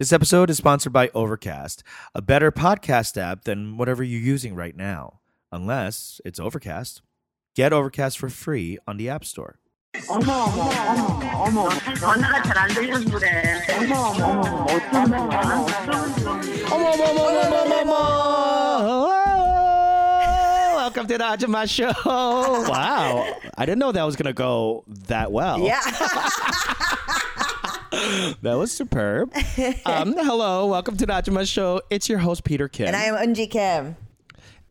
This episode is sponsored by Overcast, a better podcast app than whatever you're using right now, unless it's Overcast. Get Overcast for free on the App Store. 어머 어머 어머 어머 전화가 잘안 어머 어머 어머 어쩌면 전화 어머 어머 어머 어머 어머 Welcome to the Ajumma Show. Wow. I didn't know that was going to go that well. Yeah. That was superb. Um, hello. Welcome to the Ajumma Show. It's your host, Peter Kim. and I am Eunji Kim.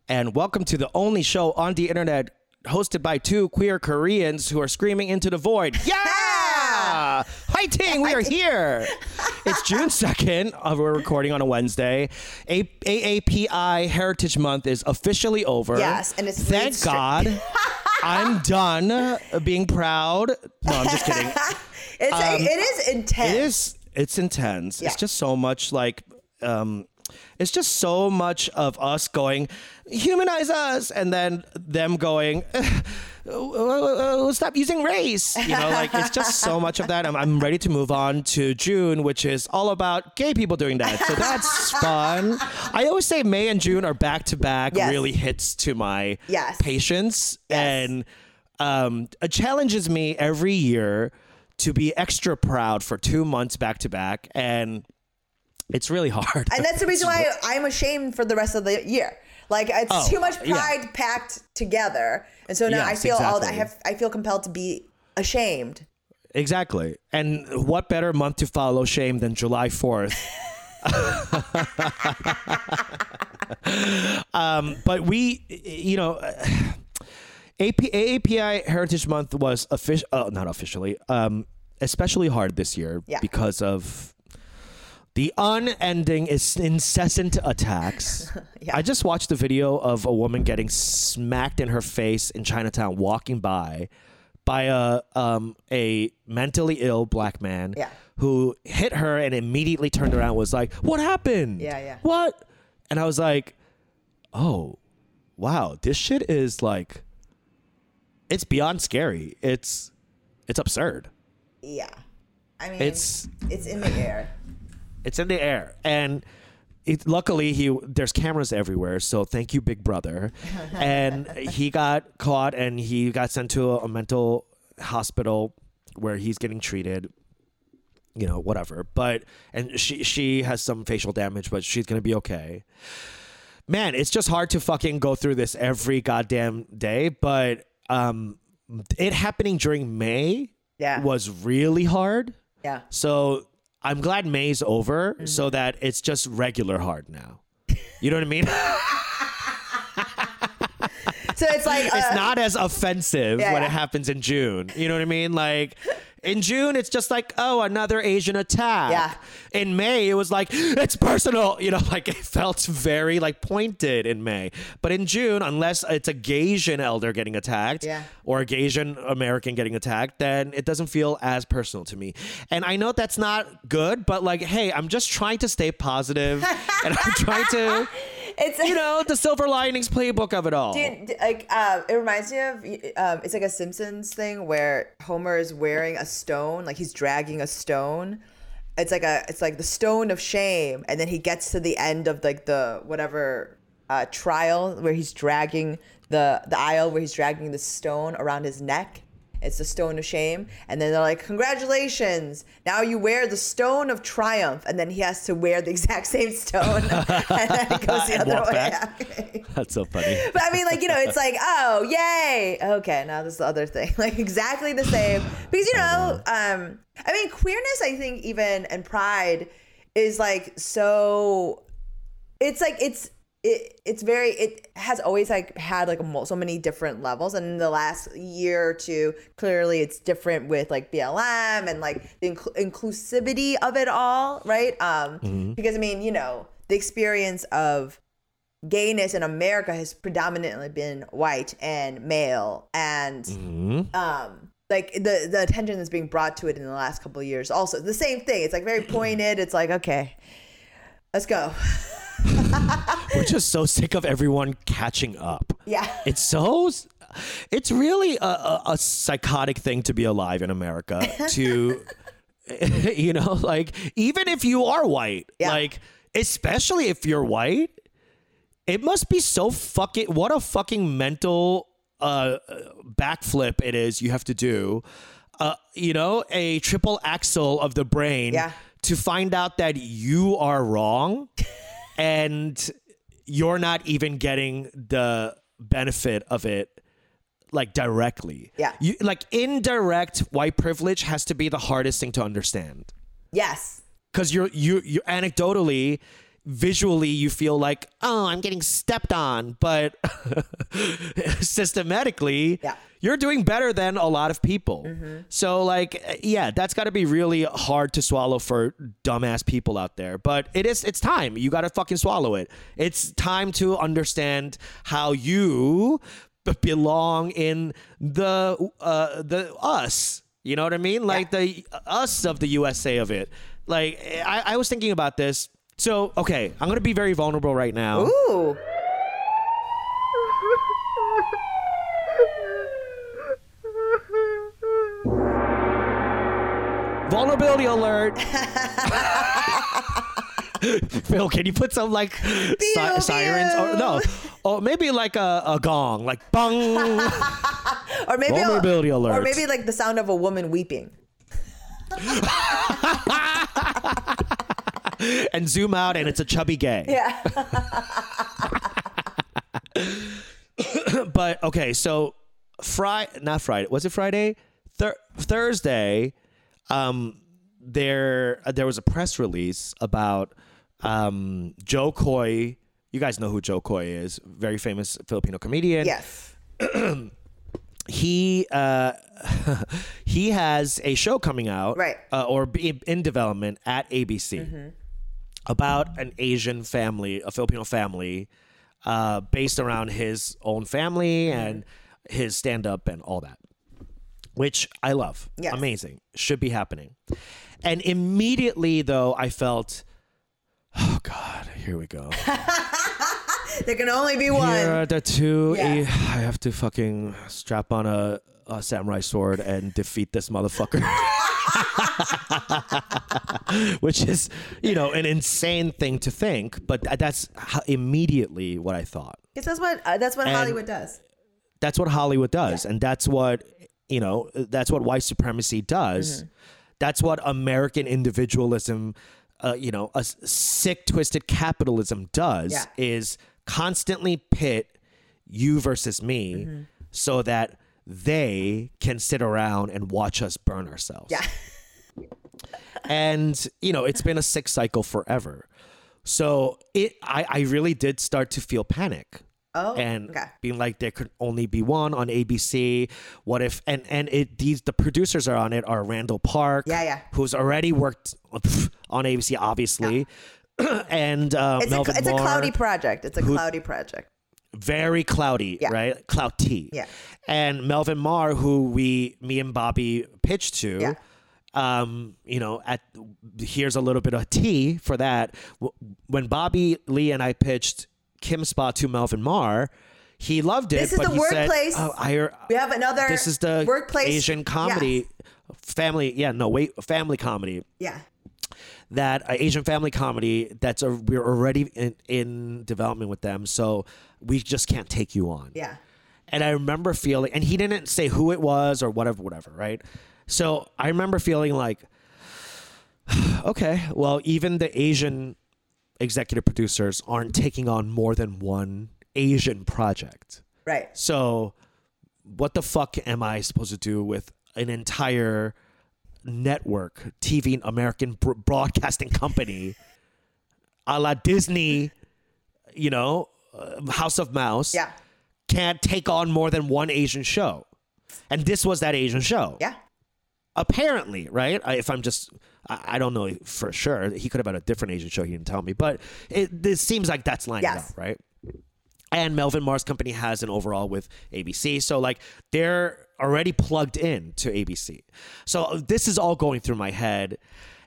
and welcome to the only show on the internet hosted by two queer Koreans who are screaming into the void. Yeah! Hi, Ting, we are here. It's June 2nd. Uh, we're recording on a Wednesday. A- AAPI Heritage Month is officially over. Yes, and it's Thank God. I'm done being proud. No, I'm just kidding. It's it is intense. Um, It is. It's intense. Yeah. It's just so much like. Um, it's just so much of us going, humanize us, and then them going, "Uh, stop using race. You know, like it's just so much of that. I'm, I'm ready to move on to June, which is all about gay people doing that. So that's fun. I always say May and June are back to back, really hits to my Yes. patience Yes. and um, challenges me every year to be extra proud for two months back to back, and it's really hard. and that's the reason why I'm ashamed for the rest of the year. Like it's Oh, too much yeah. pride packed together, and so now I Yes, feel all I have. I feel compelled to be ashamed. exactly. And what better month to follow shame than July Fourth? um, but we, you know. AP, AAPI Heritage Month was official, uh, not officially, um, especially hard this year Yeah. because of the unending, is incessant attacks. Yeah. I just watched the video of a woman getting smacked in her face in Chinatown walking by by a um, a mentally ill black man Yeah. who hit her and immediately turned around and was like, "What happened? Yeah, yeah. What?" And I was like, "Oh, wow, this shit is like it's beyond scary. It's it's absurd. Yeah, I mean, It's it's in the air. it's in the air and it, luckily he there's cameras everywhere so thank you big brother and he got caught and he got sent to a, a mental hospital where he's getting treated you know whatever but and she she has some facial damage but she's gonna be okay man it's just hard to fucking go through this every goddamn day but um it happening during may Yeah. was really hard Yeah, so I'm glad May's over Mm-hmm. so that it's just regular hard now. You know what I mean? so it's like it's uh, not as offensive Yeah, when yeah. it happens in June. You know what I mean? Like in June, it's just like, oh, another Asian attack. Yeah. In May, it was like, it's personal. You know, like it felt very like pointed in May. But in June, unless it's a Gaysian elder getting attacked Yeah. or a Gaysian American getting attacked, then it doesn't feel as personal to me. And I know that's not good, but like, hey, I'm just trying to stay positive and I'm trying to, it's you know, the silver linings playbook of it all. Dude, like uh, it reminds me of um, it's like a Simpsons thing where Homer is wearing a stone, like he's dragging a stone. It's like a it's like the stone of shame, and then he gets to the end of like the whatever uh, trial where he's dragging the the aisle where he's dragging the stone around his neck. It's the stone of shame, and then they're like, "Congratulations! Now you wear the stone of triumph." And then he has to wear the exact same stone, and then it goes the other way. That's so funny. But I mean, like, you know, it's like, oh, yay. Okay, now this is the other thing. Like, exactly the same. Because, you know, um, I mean, queerness, I think, even, and pride is like so, it's like, it's, it, it's very it has always like had like so many different levels and in the last year or two clearly it's different with like blm and like the incl- inclusivity of it all right um because i mean you know the experience of gayness in America has predominantly been white and male, and um, like the the attention that's being brought to it in the last couple of years. Also, the same thing. It's like very pointed. It's like okay, let's go. We're just so sick of everyone catching up. Yeah. It's so. It's really a, a, a psychotic thing to be alive in America. To you know, like even if you are white, Yeah. like especially if you're white, it must be so fucking what a fucking mental uh backflip it is you have to do. Uh, you know, a triple axle of the brain Yeah. to find out that you are wrong and you're not even getting the benefit of it like directly. Yeah. You like indirect white privilege has to be the hardest thing to understand. Yes. Cuz you're you you anecdotally visually you feel like, "Oh, I'm getting stepped on," but systematically Yeah. you're doing better than a lot of people. So like yeah, that's got to be really hard to swallow for dumbass people out there. But it is it's time. You got to fucking swallow it. It's time to understand how you belong in the uh the us. You know what I mean? Like the us of the USA of it. Like I, I was thinking about this. So okay, I'm gonna be very vulnerable right now. Ooh. Vulnerability alert. Phil, can you put some like si- sirens or no? Or maybe like a, a gong, like bung. Or maybe a- Vulnerability Or maybe like the sound of a woman weeping. and zoom out and it's a chubby gay. Yeah. But okay, so Friday, not Friday. Was it Friday? Thur- Thursday. Um, there there was a press release about um Jo Koy. You guys know who Jo Koy is? Very famous Filipino comedian. yes. he uh he has a show coming out Right. uh, or be in development at ABC about an Asian family, a Filipino family uh based around his own family and his stand up and all that. Which I love. Yes. Amazing. Should be happening. And immediately though I felt oh god, here we go. There can only be one. Here are the two. Yeah. I have to fucking strap on a, a samurai sword and defeat this motherfucker. Which is, you know, an insane thing to think, but that's immediately what I thought. Because that's what uh, that's what And- Hollywood does. That's what Hollywood does, and that's what you know. That's what white supremacy does. That's what American individualism, uh, you know, a sick, twisted capitalism does. Yeah. Is constantly pit you versus me, Mm-hmm. so that they can sit around and watch us burn ourselves. Yeah. and you know it's been a sick cycle forever. So it, I, I really did start to feel panic Oh. and okay. being like there could only be one on ABC. What if and and it these the producers are on it are Randall Park, Yeah, yeah. who's already worked on ABC, obviously, and uh, It's a Melvin it's a cloudy project. It's a cloudy project. Very cloudy, Yeah. right? Cloud T, Yeah. and Melvin Mar, who we me and Bobby pitched to. Yeah. Um, you know, at here's a little bit of tea for that. When Bobby Lee and I pitched Kim Spa to Melvin Mar, he loved it. This is but the he said, workplace. "Oh, I, We have another this is the workplace Asian comedy, family. Yeah, no, wait, family comedy. Yeah. That uh, Asian family comedy. That's a, we're already in, in development with them, so we just can't take you on. Yeah. And I remember feeling, and he didn't say who it was or whatever, whatever, right? So I remember feeling like, okay, well, even the Asian executive producers aren't taking on more than one Asian project. Right. So, what the fuck am I supposed to do with an entire network, TV, American br- broadcasting company, a la Disney, you know, uh, House of Mouse? Yeah. can't take on more than one Asian show. And this was that Asian show. Yeah. Apparently, right? I, if I'm just, I, I don't know for sure. He could have had a different Asian show. He didn't tell me. But it this seems like that's lining Yes. up, right? And Melvin Mar's Company has an overall with ABC. So, like, they're already plugged in to ABC. So, this is all going through my head.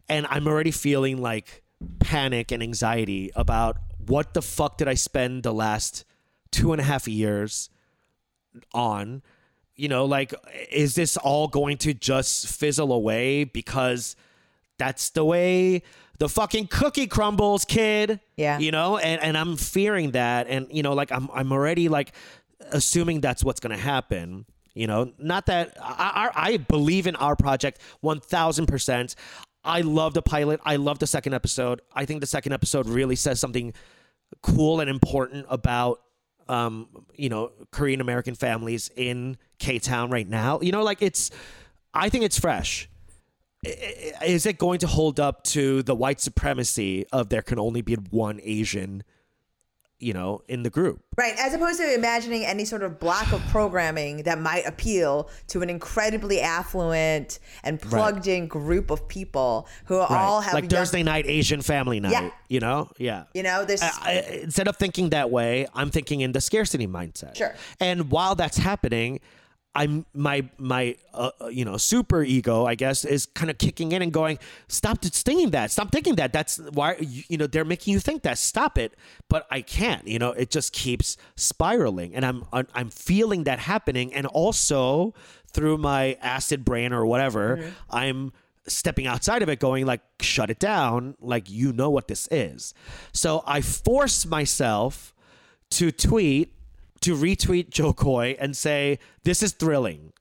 And I'm already feeling like panic and anxiety about what the fuck did I spend the last two and a half years on? You know, like, is this all going to just fizzle away because that's the way the fucking cookie crumbles, kid. Yeah. You know, and, and I'm fearing that. And, you know, like I'm I'm already like assuming that's what's gonna happen. You know, not that I, I, believe in our project 1000%. I love the pilot. I love the second episode. I think the second episode really says something cool and important about um, you know, Korean American families in K Town right now. You know, like it's I think it's fresh. Is it going to hold up to the white supremacy of there can only be one Asian, you know, in the group? Right, as opposed to imagining any sort of block of programming that might appeal to an incredibly affluent and plugged in group of people who all have like young- Thursday night Asian family night. Yeah. You know, yeah. You know, there's I, I, instead of thinking that way, I'm thinking in the scarcity mindset. Sure. And while that's happening, I'm my my uh, uh, you know super ego I guess is kind of kicking in and going stop thinking that. Stop thinking that. That's why you you know they're making you think that. Stop it. But I can't you know it just keeps spiraling. And I'm I'm I'm feeling that happening. And also through my acid brain or whatever I'm stepping outside of it going like shut it down. Like you know what this is. So I force myself to tweet to retweet Jo Koy and say this is thrilling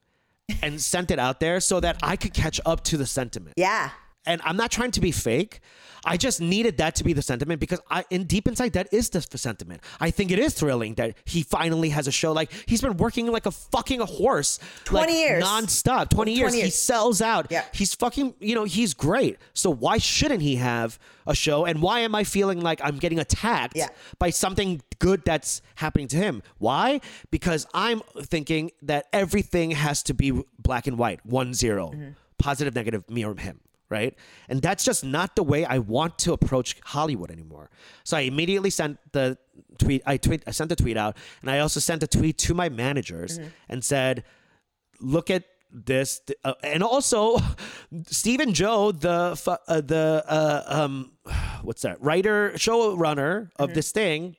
and sent it out there so that I could catch up to the sentiment. yeah. And I'm not trying to be fake. I just needed that to be the sentiment because I, in deep inside, that is the sentiment. I think it is thrilling that he finally has a show. Like he's been working like a fucking horse, 20 like, years. nonstop. Twenty years. 20 He sells out. Yeah. He's fucking. You know, he's great. So why shouldn't he have a show? And why am I feeling like I'm getting attacked Yeah. by something good that's happening to him? Why? Because I'm thinking that everything has to be black and white, one zero, Mm-hmm. positive, negative, me or him right? And that's just not the way I want to approach Hollywood anymore. So I immediately sent the tweet. I tweet. I sent the tweet out, and I also sent a tweet to my managers and said, "Look at." This uh, and also Stephen Joe, the uh, the uh, um, what's that writer showrunner of this thing,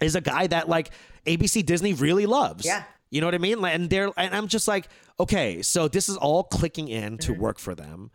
is a guy that like ABC Disney really loves. Yeah. You know what I mean? And they're and I'm just like, okay, so this is all clicking in to work for them.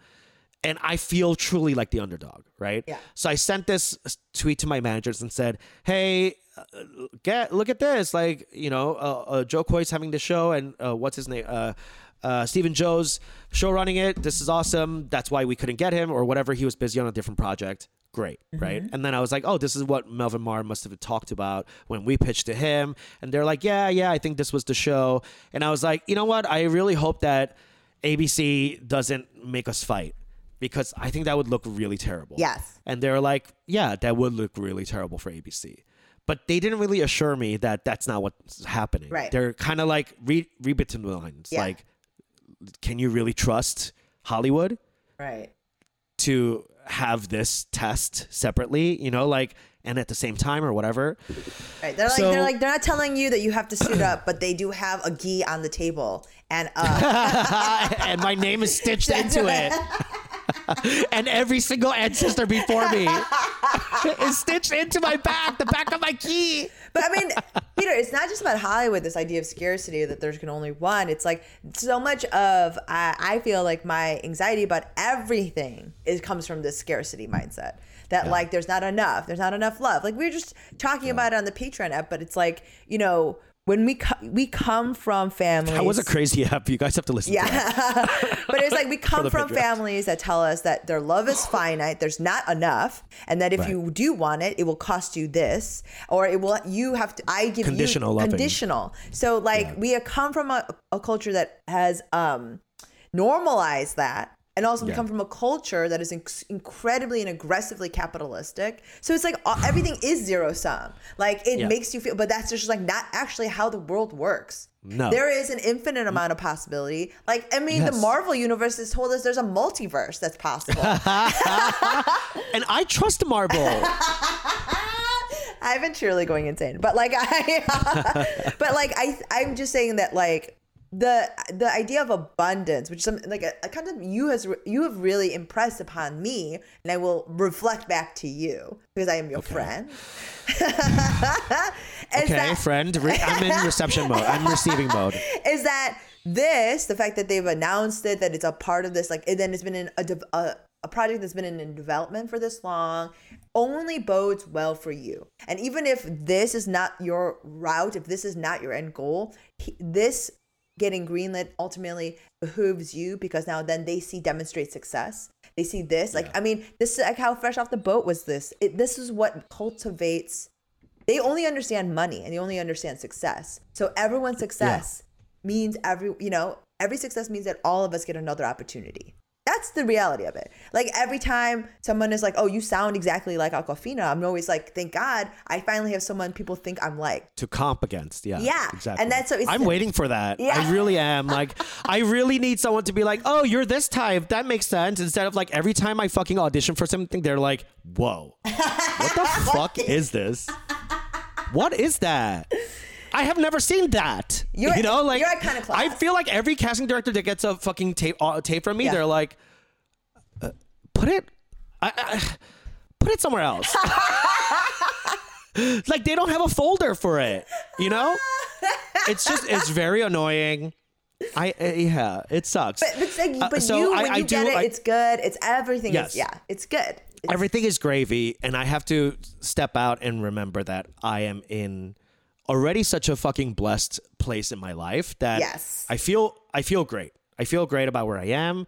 And I feel truly like the underdog, right? Yeah. So I sent this tweet to my managers and said, "Hey, uh, get look at this. Like, you know, uh, uh, Jo Koy's having the show, and uh, what's his name? Uh, uh, Stephen Joe's show running it. This is awesome. That's why we couldn't get him, or whatever. He was busy on a different project. Great, right? And then I was like, oh, this is what Melvin Mar must have talked about when we pitched to him. And they're like, yeah, yeah, I think this was the show. And I was like, you know what? I really hope that ABC doesn't make us fight because I think that would look really terrible. Yes. And they're like, yeah, that would look really terrible for ABC. But they didn't really assure me that that's not what's happening. Right. They're kind of like read, read between the lines. Yeah. Like, can you really trust Hollywood Right. to have this test separately? You know, like, and at the same time or whatever. Right. They're like So- they're like they're not telling you that you have to suit up, but they do have a gi on the table and uh and my name is stitched into it. and every single ancestor before me is stitched into my back, the back of my key. But I mean, Peter, it's not just about Hollywood. This idea of scarcity that there's can only one. It's like so much of I, I feel like my anxiety about everything is comes from this scarcity mindset. That like there's not enough. There's not enough love. Like we were just talking about it on the Patreon app, but it's like you know when we co- we come from families. That was a crazy app. You guys have to listen to. Yeah. but it's like we come from families that tell us that their love is finite, there's not enough, and that if Right. you do want it, it will cost you this, or it will you have to I give Conditional you loving. conditional. So like we come from a, a culture that has um normalized that. And also, we Yeah. come from a culture that is inc- incredibly and aggressively capitalistic. So it's like all, everything is zero sum. Like it Yeah. makes you feel, but that's just like not actually how the world works. No. There is an infinite amount of possibility. Like, I mean, the Marvel universe has told us there's a multiverse that's possible. And I trust Marvel. I've been truly going insane, but like I, but like I, I'm just saying that like the the idea of abundance, which is something like a, a kind of you has you have really impressed upon me, and I will reflect back to you because I am your friend. Okay, that, friend. Re- I'm in reception mode. I'm receiving mode. is that this the fact that they've announced it that it's a part of this like and then it's been in a, a a project that's been in development for this long only bodes well for you. And even if this is not your route, if this is not your end goal, he- this getting greenlit ultimately behooves you because now then they see demonstrate success. They see this. Like, I mean, this is like how fresh off the boat was this. It, this is what cultivates they only understand money and they only understand success. So everyone's success means every you know every success means that all of us get another opportunity. That's the reality of it. Like every time someone is like, "Oh, you sound exactly like Awkwafina," I'm always like, "Thank God, I finally have someone people think I'm like." to comp against. Yeah. Yeah, Exactly. and that's so it's- I'm waiting for that. Yeah. I really am. Like, I really need someone to be like, oh, you're this type. That makes sense. Instead of like every time I fucking audition for something, they're like, whoa, what the fuck is this? What is that? I have never seen that. You're- you know, like you're at kinda class. I feel like every casting director that gets a fucking tape uh, tape from me, Yeah. they're like, uh, put it, I, I, put it somewhere else. like they don't have a folder for it. You know, it's just it's very annoying. I uh, yeah, it sucks. But, but, like, Uh, so you, when I you do- get it, I- it's good. It's everything. Yes. Is, yeah, it's good. It's- Everything is gravy, and I have to step out and remember that I am in already such a fucking blessed place in my life that Yes. I feel I feel great. I feel great about where I am.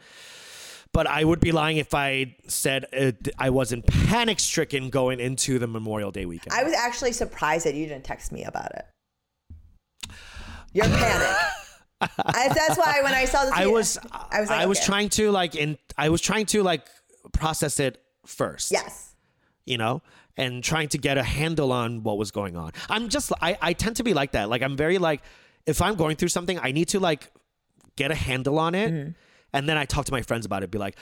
But I would be lying if I said I wasn't panic stricken going into the Memorial Day weekend. I was actually surprised that you didn't text me about it. You're panic. I, that's why when I saw this, I was I was like, I was okay. trying to like in I was trying to like process it first. Yes. You know? And trying to get a handle on what was going on. I'm just I, I tend to be like that. Like I'm very like if I'm going through something, I need to like get a handle on it. Mm-hmm. And then I talk to my friends about it, be like,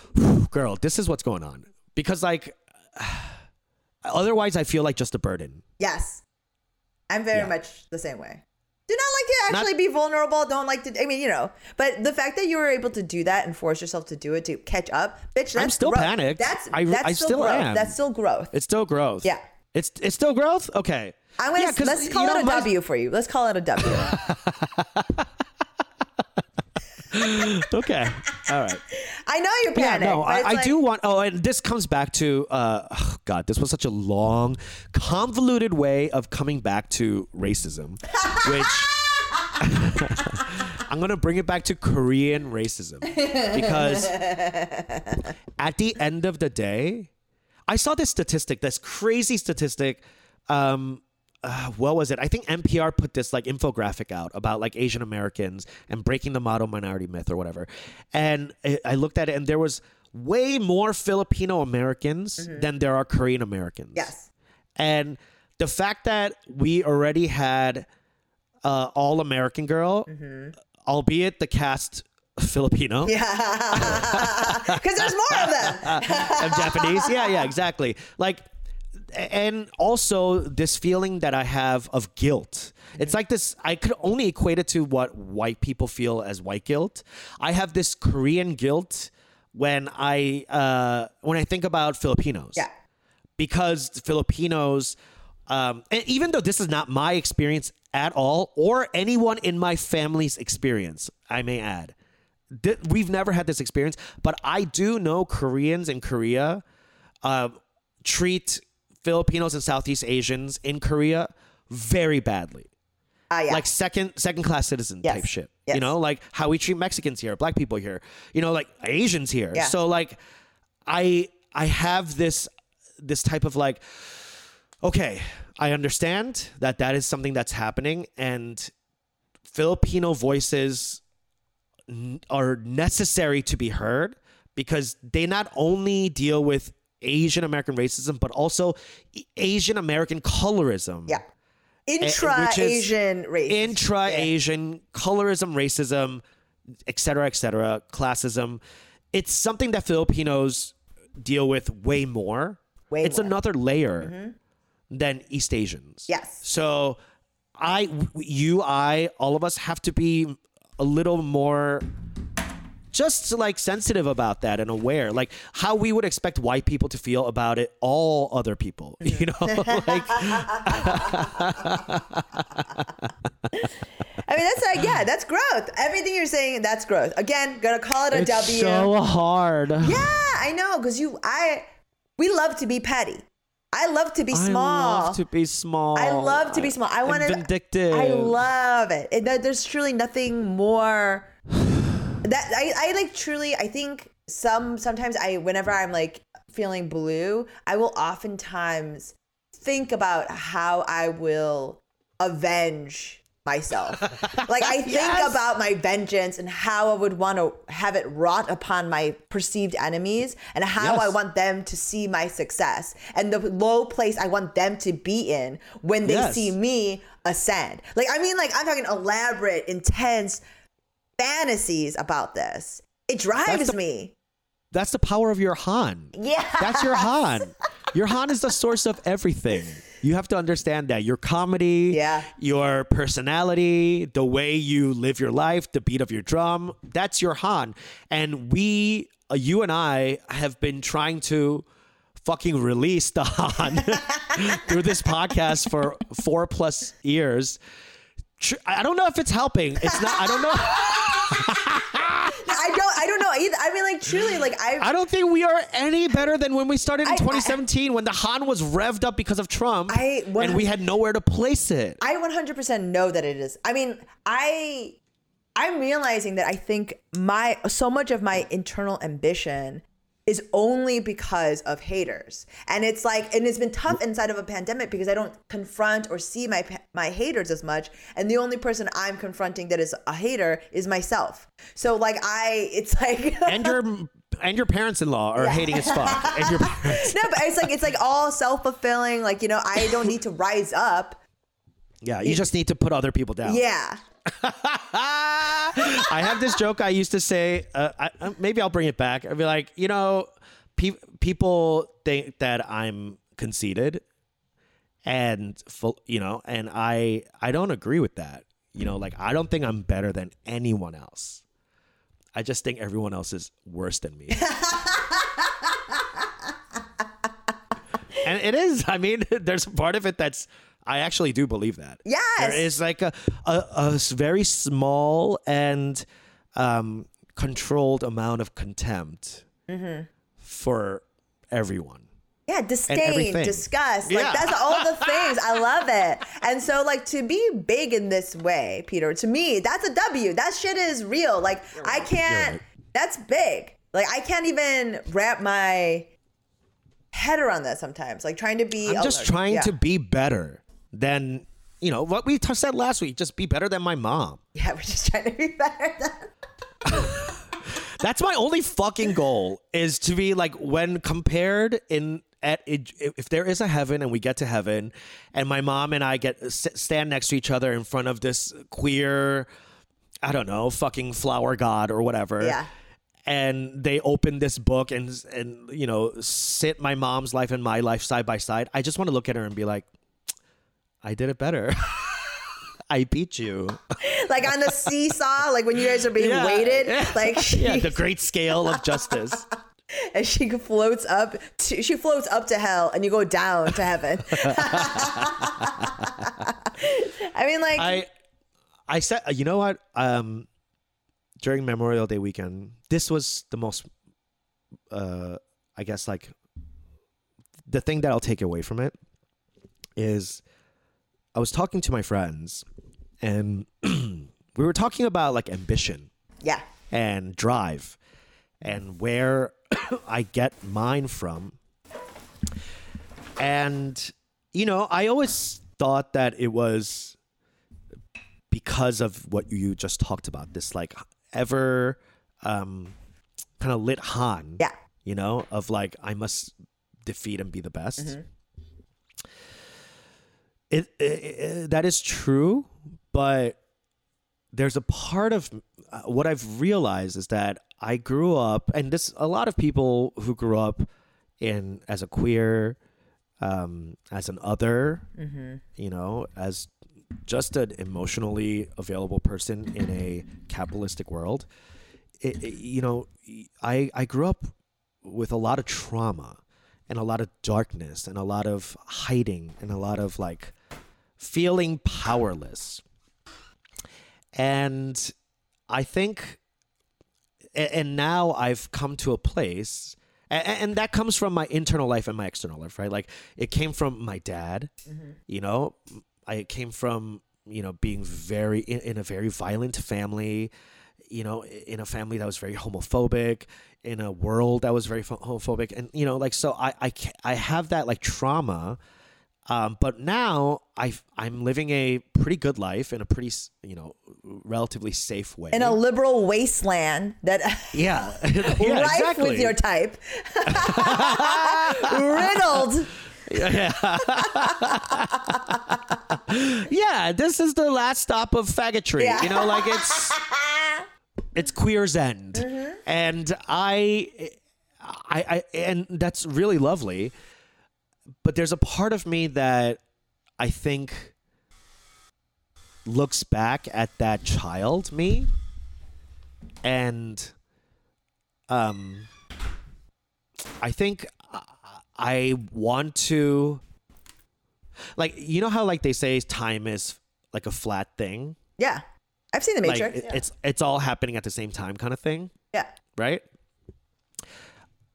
girl, this is what's going on. Because like otherwise I feel like just a burden. Yes. I'm very Yeah. much the same way. Not to Not- actually be vulnerable. Don't like to. I mean, you know. But the fact that you were able to do that and force yourself to do it to catch up, bitch. That's I'm still growth. panicked. That's I- that's I still, still growth. am. That's still growth. It's still growth. Yeah. It's it's still growth? Okay. I'm gonna Yeah, let's call it a W for you. Let's call it a W. Okay. All right. I know you're panicked. Yeah, no, I like- do want. Oh, and this comes back to, uh, oh, God, this was such a long, convoluted way of coming back to racism, which I'm gonna bring it back to Korean racism because at the end of the day, I saw this statistic, this crazy statistic. Um, uh, what was it? I think NPR put this like infographic out about like Asian Americans and breaking the model minority myth or whatever. And I I looked at it, and there was way more Filipino Americans than there are Korean Americans. Yes. And the fact that we already had uh, all American girl, albeit the cast Filipino Yeah. Because there's more of them. of Japanese. Yeah, yeah, exactly. Like, and also this feeling that I have of guilt. It's like this. I could only equate it to what white people feel as white guilt. I have this Korean guilt when I uh, when I think about Filipinos. Yeah. because Filipinos, um, and even though this is not my experience at all, or anyone in my family's experience, I may add, th- we've never had this experience. But I do know Koreans in Korea uh, treat Filipinos and Southeast Asians in Korea very badly Ah, yeah. like second second class citizen Yes. type shit. Yes. You know, like how we treat Mexicans here, black people here, you know, like Asians here. Yeah. So like I I have this this type of like okay, I understand that that is something that's happening and Filipino voices n- are necessary to be heard because they not only deal with Asian American racism but also Asian American colorism yeah. Intra Asian race. intra Asian colorism, racism, et cetera, et cetera, classism. It's something that Filipinos deal with way more. Way it's more. Mm-hmm. another layer than East Asians. Yes. So I, you, I, all of us have to be a little more just like sensitive about that and aware like how we would expect white people to feel about it all other people you know like I mean, that's like, yeah, that's growth. Everything you're saying, that's growth. Again, gonna call it a it's W. so hard. yeah, I know, because you, I, we love to be petty. I love to be small. I love to be small. I love to be small. I want to. vindictive. I love it. there- There's truly nothing more. That I, I like truly. I think some sometimes I whenever I'm like feeling blue, I will oftentimes think about how I will avenge myself. like I think Yes. about my vengeance and how I would want to have it wrought upon my perceived enemies and how Yes. I want them to see my success and the low place I want them to be in when they Yes. see me ascend. Like I mean like I'm talking elaborate, intense fantasies about this. It drives the- me. That's the power of your Han. Yeah. That's your Han. Your Han is the source of everything. You have to understand that your comedy, Yeah. your personality, the way you live your life, the beat of your drum, that's your Han. And we, uh, you and I, have been trying to fucking release the Han through this podcast for four plus years. I don't know if it's helping. It's not. I don't know. I don't I don't know either. I mean like truly like I I don't think we are any better than when we started in I- I- 2017 when the Han was revved up because of Trump I- and we had nowhere to place it. I 100% know that it is. I mean, I I'm realizing that I think my so much of my internal ambition is only because of haters. And it's like and it's been tough inside of a pandemic because I don't confront or see my my haters as much and the only person I'm confronting that is a hater is myself. So like I it's like and your and your parents-in-law are hating as fuck. And your parents, No, but it's like it's like all self-fulfilling like you know, I don't need to rise up. yeah, you just need to put other people down. Yeah. I have this joke I used to say. Uh, I, uh, maybe I'll bring it back. I'd be like, you know, pe- people think that I'm conceited, and full, you know, and I I don't agree with that. You know, like I don't think I'm better than anyone else. I just think everyone else is worse than me. and it is. I mean, there's a part of it that's. I actually do believe that. Yes. There is like a a very small and um, controlled amount of contempt Mm-hmm. for everyone. Yeah, disdain, disgust. Yeah. Like that's all the things. I love it. And so like to be big in this way, Peter, to me, that's a W. That shit is real. Like I can't right. that's big. Like I can't even wrap my head around that sometimes. Like trying to be I'm just trying yeah. to be better than, you know, what we t- said last week, just be better than my mom. Yeah, we're just trying to be better than That's my only fucking goal is to be like when compared in at if there is a heaven and we get to heaven and my mom and I get stand next to each other in front of this queer I don't know fucking flower god or whatever Yeah. and they open this book and and you know sit my mom's life and my life side by side I just want to look at her and be like I did it better I beat you like on the seesaw, like when you guys are being Yeah. weighted, Yeah. like she, yeah the great scale of justice and she floats up to, she floats up to hell and you go down to heaven. I mean like I I said you know what um during Memorial Day weekend this was the most uh I guess like the thing that I'll take away from it is I was talking to my friends and we were talking about like ambition yeah. and drive and where I get mine from. And, you know, I always thought that it was because of what you just talked about this like ever um, kind of lit Han. Yeah. You know, of like, I must defeat and be the best. It, it, it- that is true, but there's a part of uh, what I've realized is that I grew up, and this a lot of people who grew up in as a queer, um, as an other, you know, as just an emotionally available person in a capitalistic world. It, it- you know, I I grew up with a lot of trauma and a lot of darkness and a lot of hiding and a lot of like feeling powerless and I think, and now I've come to a place, and, and that comes from my internal life and my external life, right? Like it came from my dad, mm-hmm. you know, I came from you know being very in, in a very violent family, you know, in a family that was very homophobic, in a world that was very homophobic, and you know, like so I I I have that like trauma. Um, but now I I'm living a pretty good life in a pretty you know relatively safe way. In a liberal wasteland that yeah, yeah, rife exactly. with your type, riddled. yeah, this is the last stop of faggotry. Yeah. You know, like it's it's queer's end, Mm-hmm. and I, I, I, and that's really lovely. But there's a part of me that I think looks back at that child me, and um, I think I- want to like you know how like they say time is like a flat thing? Yeah, I've seen the like Matrix. it's it's all happening at the same time kind of thing yeah, right?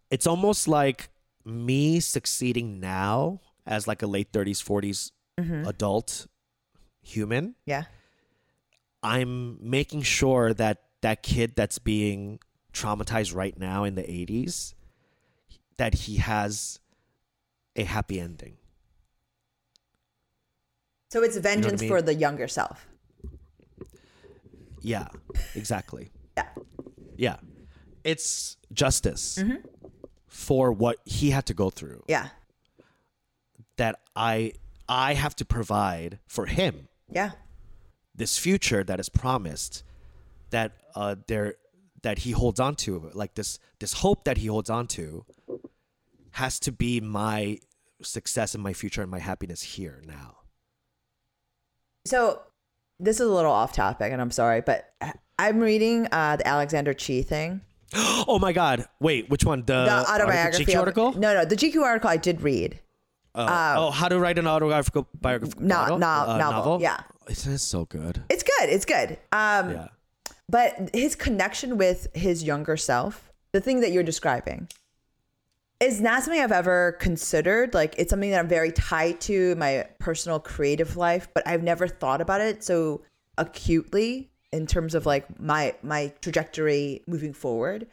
It's almost like me succeeding now as like a late 30s 40s Mm-hmm. adult human yeah, i'm making sure that that kid that's being traumatized right now in the 80s that he has a happy ending So it's vengeance mean? for the younger self. Yeah, exactly. Yeah. Yeah. It's justice for what he had to go through. Yeah, that I I have to provide for him. Yeah, this future that is promised that uh there that he holds on to like this this hope that he holds on to has to be my success and my future and my happiness here now. So this is a little off topic, and I'm sorry, but I'm reading uh, the Alexander Chee thing, Oh my god. Wait, which one? The, the autobiography GQ of- article? No, no, the GQ article I did read. Oh, oh, how to write an autobiographical biographical No- novel? no- Uh, novel, yeah. It is so good. It's good. It's good. Um, Yeah. But his connection with his younger self, the thing that you're describing, is not something I've ever considered. Like it's something that I'm very tied to in my personal creative life, but I've never thought about it so acutely in terms of like my my trajectory moving forward.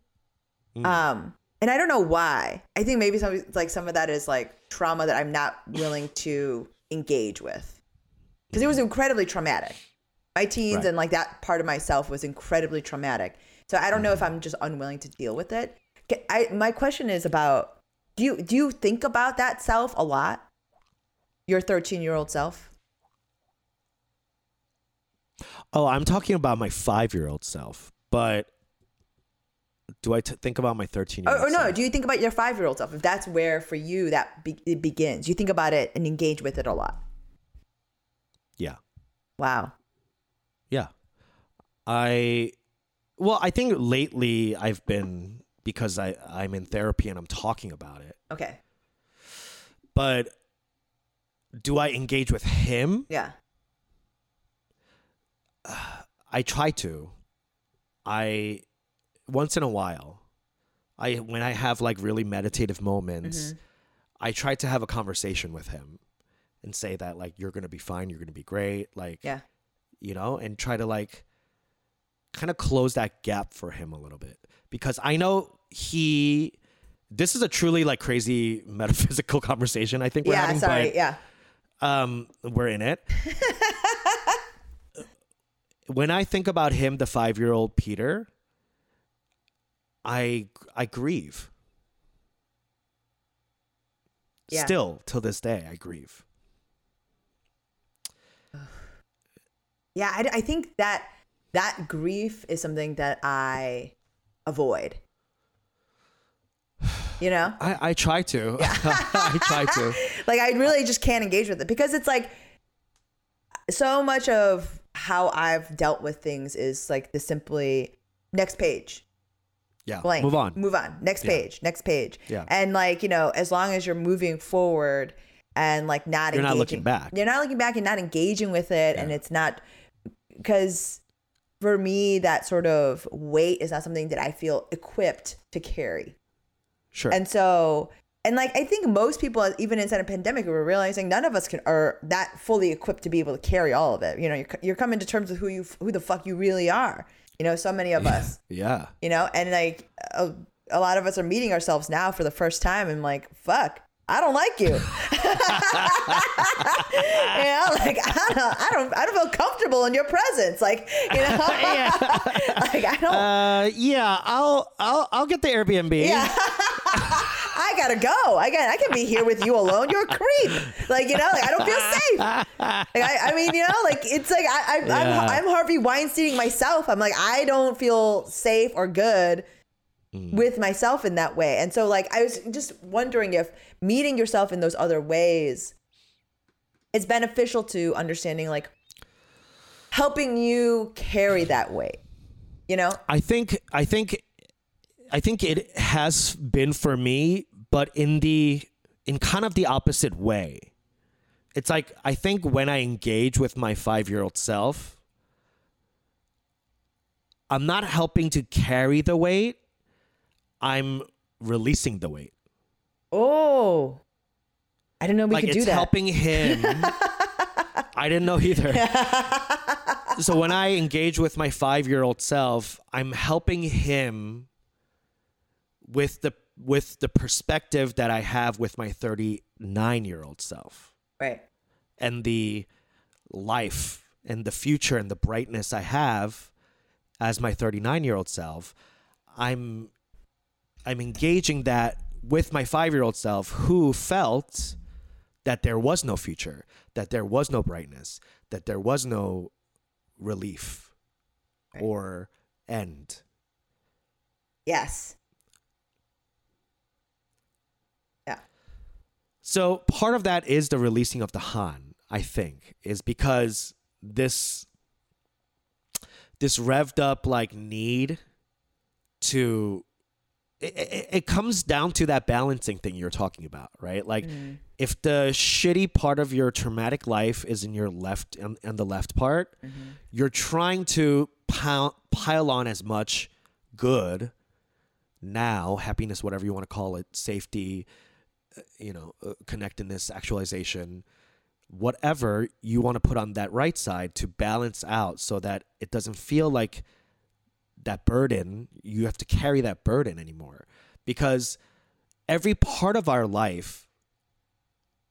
Mm. Um, and I don't know why. I think maybe some like some of that is like trauma that I'm not willing to engage with because it was mm. incredibly traumatic. My teens Right. and like that part of myself was incredibly traumatic. So I don't know if mm-hmm. I'm just unwilling to deal with it. I my question is about do you do you think about that self a lot? Your 13 year old self? Oh, I'm talking about my five year old self, but do I t- think about my 13 year Or, old or no? self? Do you think about your five year old self? If that's where for you that be- it begins, you think about it and engage with it a lot. yeah. Wow. Yeah. I, well, I think lately I've been, because I, I'm in therapy and I'm talking about it, Okay. but do I engage with him? Yeah. I try to. I once in a while, I when I have like really meditative moments, I try to have a conversation with him and say that like you're gonna be fine, you're gonna be great, like Yeah. you know, and try to like kind of close that gap for him a little bit because I know he. This is a truly like crazy metaphysical conversation. I think we're Yeah. having, Sorry. but yeah. um, we're in it. when I think about him, the five-year-old Peter, I I grieve. Yeah. Still, till this day, I grieve. Yeah. I, I think that that grief is something that I avoid. You know? I, I try to. I try to. like I really just can't engage with it because it's like so much of how I've dealt with things is like the simply next page Yeah. blank Move on. move on next Yeah. page next page Yeah. and like you know as long as you're moving forward and like not You're not looking back. you're not looking back and not engaging with it and it's not because for me, that sort of weight is not something that I feel equipped to carry. Sure. And so, and like I think most people, even inside a pandemic, we're realizing none of us can are that fully equipped to be able to carry all of it. You know, you're, you're coming to terms with who you who the fuck you really are. You know, so many of us. yeah. You know, and like a, a lot of us are meeting ourselves now for the first time, and like, fuck. I don't like you. you know, like I don't, I don't, I don't feel comfortable in your presence. Like, you know, like I don't. Uh, yeah, I'll I'll I'll get the Airbnb. Yeah. I gotta go. I got. I can be here with you alone. You're a creep. Like you know. Like I don't feel safe. Like, I, I mean, you know, like it's like I, I, Yeah. I'm, I'm Harvey Weinsteining myself. I'm like I don't feel safe or good mm. with myself in that way. And so, like, I was just wondering if meeting yourself in those other ways is beneficial to understanding, like, helping you carry that weight. You know. I think I think I think it has been for me, but in the in kind of the opposite way. It's like I think when I engage with my 5-year-old self, I'm not helping to carry the weight. I'm releasing the weight. Oh. I didn't know we like could do that. helping him. I didn't know either. so when I engage with my five year old self, I'm helping him with the with the perspective that I have with my 39 year old self Right. and the life and the future and the brightness I have as my 39 year old self, I'm I'm engaging that with my 5-year-old self who felt that there was no future, that there was no brightness, that there was no relief Right. or end. Yes. So part of that is the releasing of the Han, I think, is because this this revved up like need to it, it, it comes down to that balancing thing you're talking about, right? Like mm. if the shitty part of your traumatic life is in your left and, and the left part, mm-hmm. you're trying to pile, pile on as much good now, happiness, whatever you want to call it, safety, you know, uh, connectedness, actualization, whatever you want to put on that right side to balance out so that it doesn't feel like that burden, you have to carry that burden anymore. Because every part of our life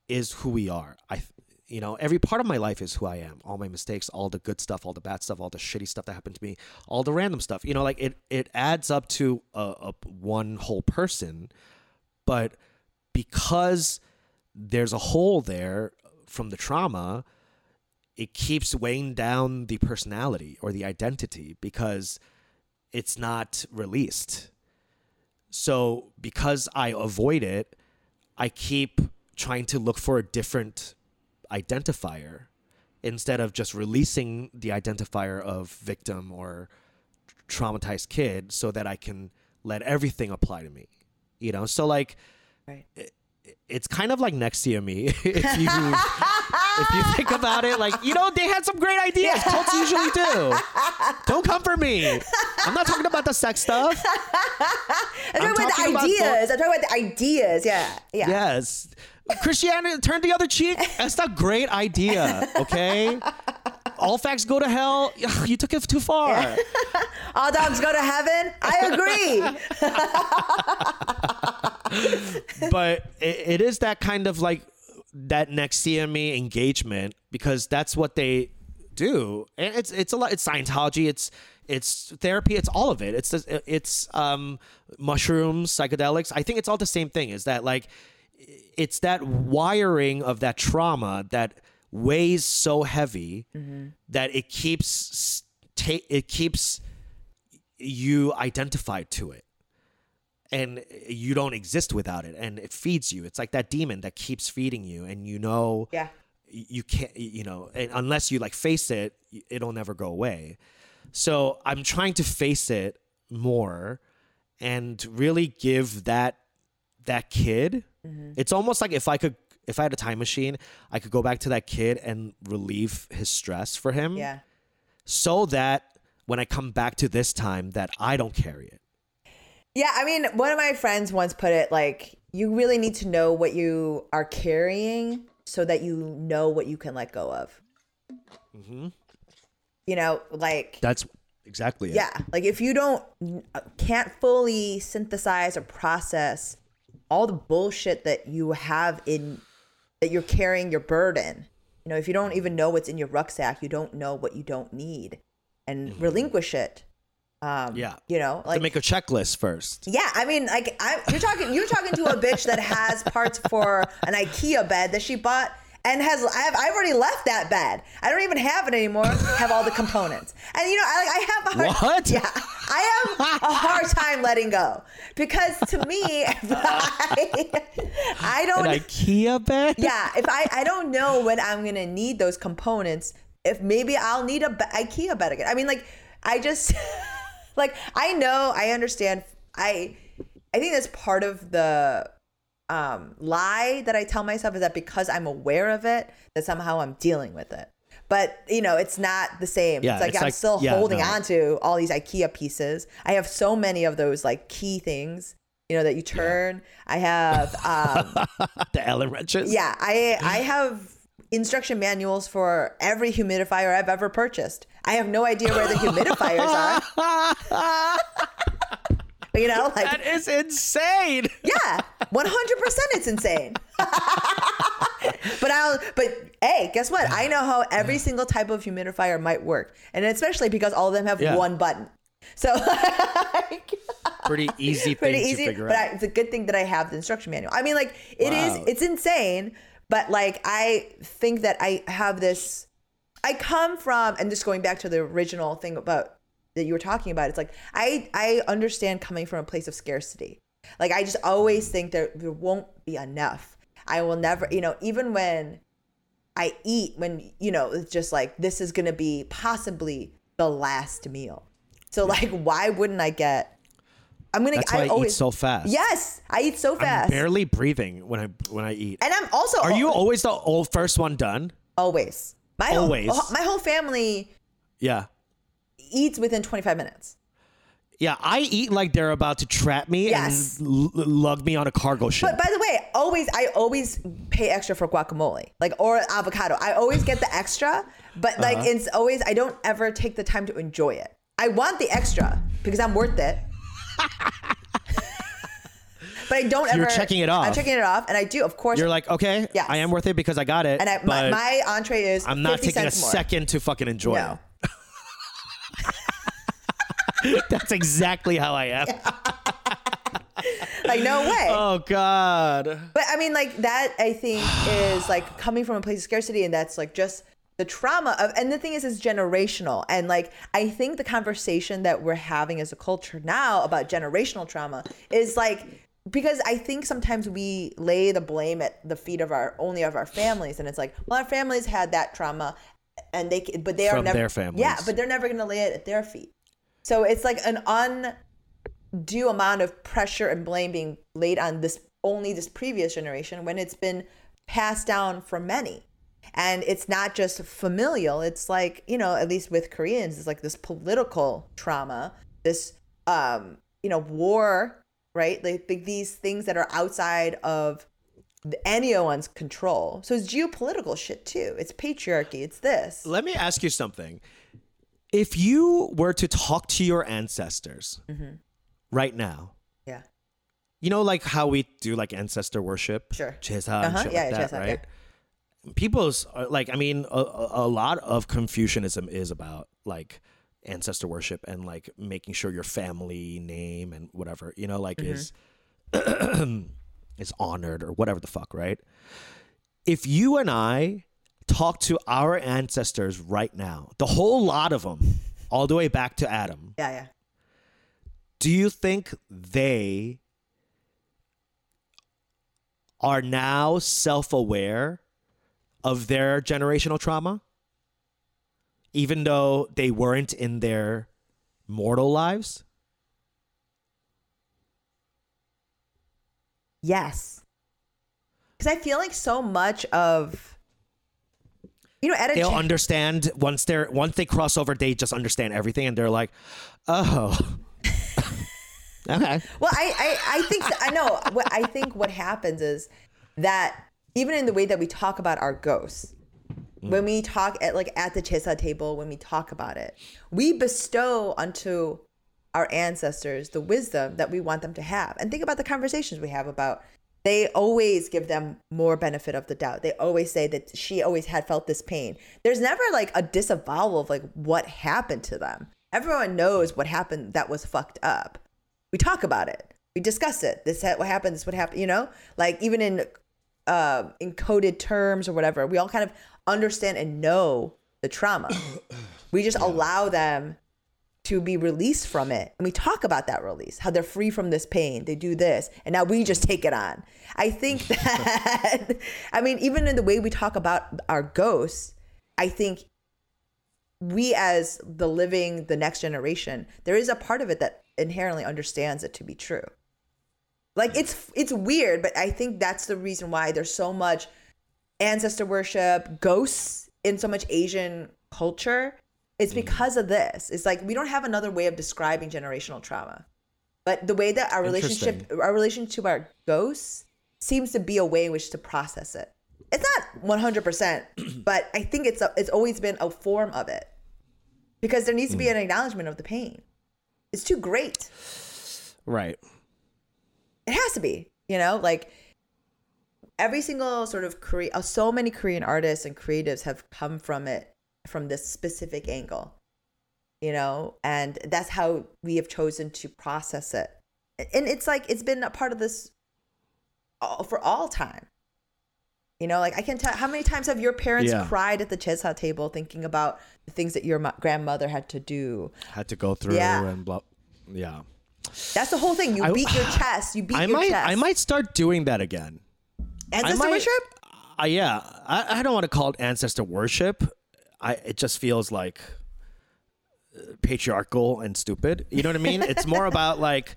is who we are. I you know, every part of my life is who I am. All my mistakes, all the good stuff, all the bad stuff, all the shitty stuff that happened to me, all the random stuff. You know, like it it adds up to a, a one whole person, but because there's a hole there from the trauma, it keeps weighing down the personality or the identity because it's not released. So because I avoid it, I keep trying to look for a different identifier instead of just releasing the identifier of victim or traumatized kid so that I can let everything apply to me. You know, so like Right. it's kind of like NXIVM if you if you think about it like you know they had some great ideas cults usually do don't come for me i'm not talking about the sex stuff I'm, I'm talking about the about ideas. I'm talking about the ideas. Yeah. Yeah. yes christianity turn the other cheek that's a great idea okay all facts go to hell you took it too far All dogs go to heaven. I agree. But it, it is that kind of like that NXIVM engagement because that's what they do, and it's it's a lot. It's Scientology. It's it's therapy. It's all of it. It's it's um mushrooms, psychedelics. I think it's all the same thing. Is that like it's that wiring of that trauma that weighs so heavy that it keeps ta- it keeps you identified to it and eh, you don't exist without it and it feeds you it's like that demon that keeps feeding you and you know Yeah. you can't you know and unless you like face it it'll never go away so i'm trying to face it more and really give that that kid mm-hmm. it's almost like if i could if i had a time machine i could go back to that kid and relieve his stress for him Yeah. so that when I come back to this time that I don't carry it. Yeah, I mean, one of my friends once put it like, you really need to know what you are carrying so that you know what you can let go of. Mm-hmm. You know, like, That's exactly it. yeah, like if you don't, can't fully synthesize or process all the bullshit that you have in, that you're carrying your burden. You know, if you don't even know what's in your rucksack, you don't know what you don't need and mm-hmm. relinquish it. Um, Yeah. You know, like, to make a checklist first. Yeah, I mean, like I, you're talking, you're talking to a bitch that has parts for an IKEA bed that she bought and has. I've, I've already left that bed. I don't even have it anymore. Have all the components, and you know, I, I have a hard, What? Yeah, I have a hard time letting go because to me, I, I don't. An IKEA bed? yeah, if I, I don't know when I'm gonna need those components. If maybe I'll need a IKEA bed again. I mean, like I just like I know I understand. I I think that's part of the um, lie that I tell myself is that because I'm aware of it, that somehow I'm dealing with it. But you know, it's not the same. Yeah, it's like it's I'm like- still yeah, holding no. on to all these IKEA pieces. I have so many of those like key things, you know, that you turn. I have um the Allen wrenches? yeah, I I have instruction manuals for every humidifier I've ever purchased. I have no idea where the humidifiers are. You know, like That is insane. yeah, one hundred percent, it's insane. but I'll, but hey, guess what? I know how every single type of humidifier might work, and especially because all of them have Yeah. one button. So like, Pretty easy thing pretty to easy. figure But out. I, it's a good thing that I have the instruction manual. I mean, like it is, Wow. it's insane. But like I think that I have this. I come from, and just going back to the original thing about that you were talking about. It's like I I understand coming from a place of scarcity. Like I just always think that there won't be enough. I will never, you know, even when I eat, when you know, it's just like this is gonna be possibly the last meal. So like, why wouldn't I get? I'm gonna. That's why I, eat always, so fast. Yes, I eat so I'm fast, barely breathing when I when I eat. and I'm also. Are you always the old first one done? always? My Always. Whole, my whole family Yeah. eats within 25 minutes. Yeah, I eat like they're about to trap me Yes. and l- lug me on a cargo ship. But by the way, always I always pay extra for guacamole, like or avocado. I always get the extra, but like Uh-huh. it's always I don't ever take the time to enjoy it. I want the extra because I'm worth it. But I don't ever. You're checking it off. I'm checking it off, and I do, of course. You're like, okay, Yes. I am worth it because I got it. and I, my, but my entree is. I'm not 50 taking a more. second to fucking enjoy No. it. That's exactly how I am. Like no way. Oh God. But I mean, like that, I think is like coming from a place of scarcity, and that's like just the trauma of. And the thing is, it's generational, and like I think the conversation that we're having as a culture now about generational trauma is like because I think sometimes we lay the blame at the feet of our only of our families, and it's like, well, our families had that trauma, and they, but they are never, their families. yeah, but they're never gonna lay it at their feet. So it's like an undue amount of pressure and blame being laid on this only this previous generation when it's been passed down for many. And it's not just familial, it's like, you know, at least with Koreans, it's like this political trauma, this um, you know, war, right? Like these things that are outside of anyone's control. So it's geopolitical shit too. It's patriarchy. It's this. Let me ask you something. If you were to talk to your ancestors Mm-hmm. right now, Yeah. you know, like how we do like ancestor worship, Sure. Chesa Uh-huh. shit Yeah, like yeah, that, Chesa, yeah. People's uh, like, I mean, a, a a lot of Confucianism is about like ancestor worship and like making sure your family name and whatever you know, like Mm-hmm. is is honored or whatever the fuck, right? If you and I talk to our ancestors right now, the whole lot of them, all the way back to Adam, Yeah, yeah. do you think they are now self-aware of their generational trauma even though they weren't in their mortal lives Yes. Because I feel like so much of you know, at a they'll cha- understand once they're once they cross over, they just understand everything, and they're like, oh, okay, Well, I, I, I think I know. What I think what happens is that even in the way that we talk about our ghosts, mm. when we talk at like at the chesa table, when we talk about it, we bestow unto our ancestors the wisdom that we want them to have. And think about the conversations we have about. They always give them more benefit of the doubt. They always say that she always had felt this pain. There's never like a disavowal of like what happened to them. Everyone knows what happened that was fucked up we talk about it we discuss it this is what happened this what happened you know like even in uh, encoded terms or whatever. We all kind of understand and know the trauma. We just allow them to be released from it. And we talk about that release how they're free from this pain they do this and now we just take it on. I think that i mean even in the way we talk about our ghosts i think we as the living the next generation there is a part of it that inherently understands it to be true like it's it's weird but i think that's the reason why there's so much ancestor worship ghosts in so much asian culture. It's mm-hmm. because of this. It's like we don't have another way of describing generational trauma. But the way that our relationship our relationship to our ghosts seems to be a way in which to process it. It's not 100% but i think it's a, it's always been a form of it. Because there needs to be hmm. an acknowledgement of the pain. It's too great. Right. It has to be you know like every single sort of korean uh, so many korean artists and creatives have come from it from this specific angle you know and that's how we have chosen to process it and it's like it's been a part of this all, for all time you know like i can tell how many times have your parents Yeah. cried at the chesa table thinking about the things that your mo- grandmother had to do Had to go through Yeah. and blah. Yeah. That's the whole thing you I- beat your chest you beat I your might chest I might start doing that again. ancestor might- worship Uh, yeah, I, I don't want to call it ancestor worship. I it just feels like uh, patriarchal and stupid. You know what I mean? it's more about like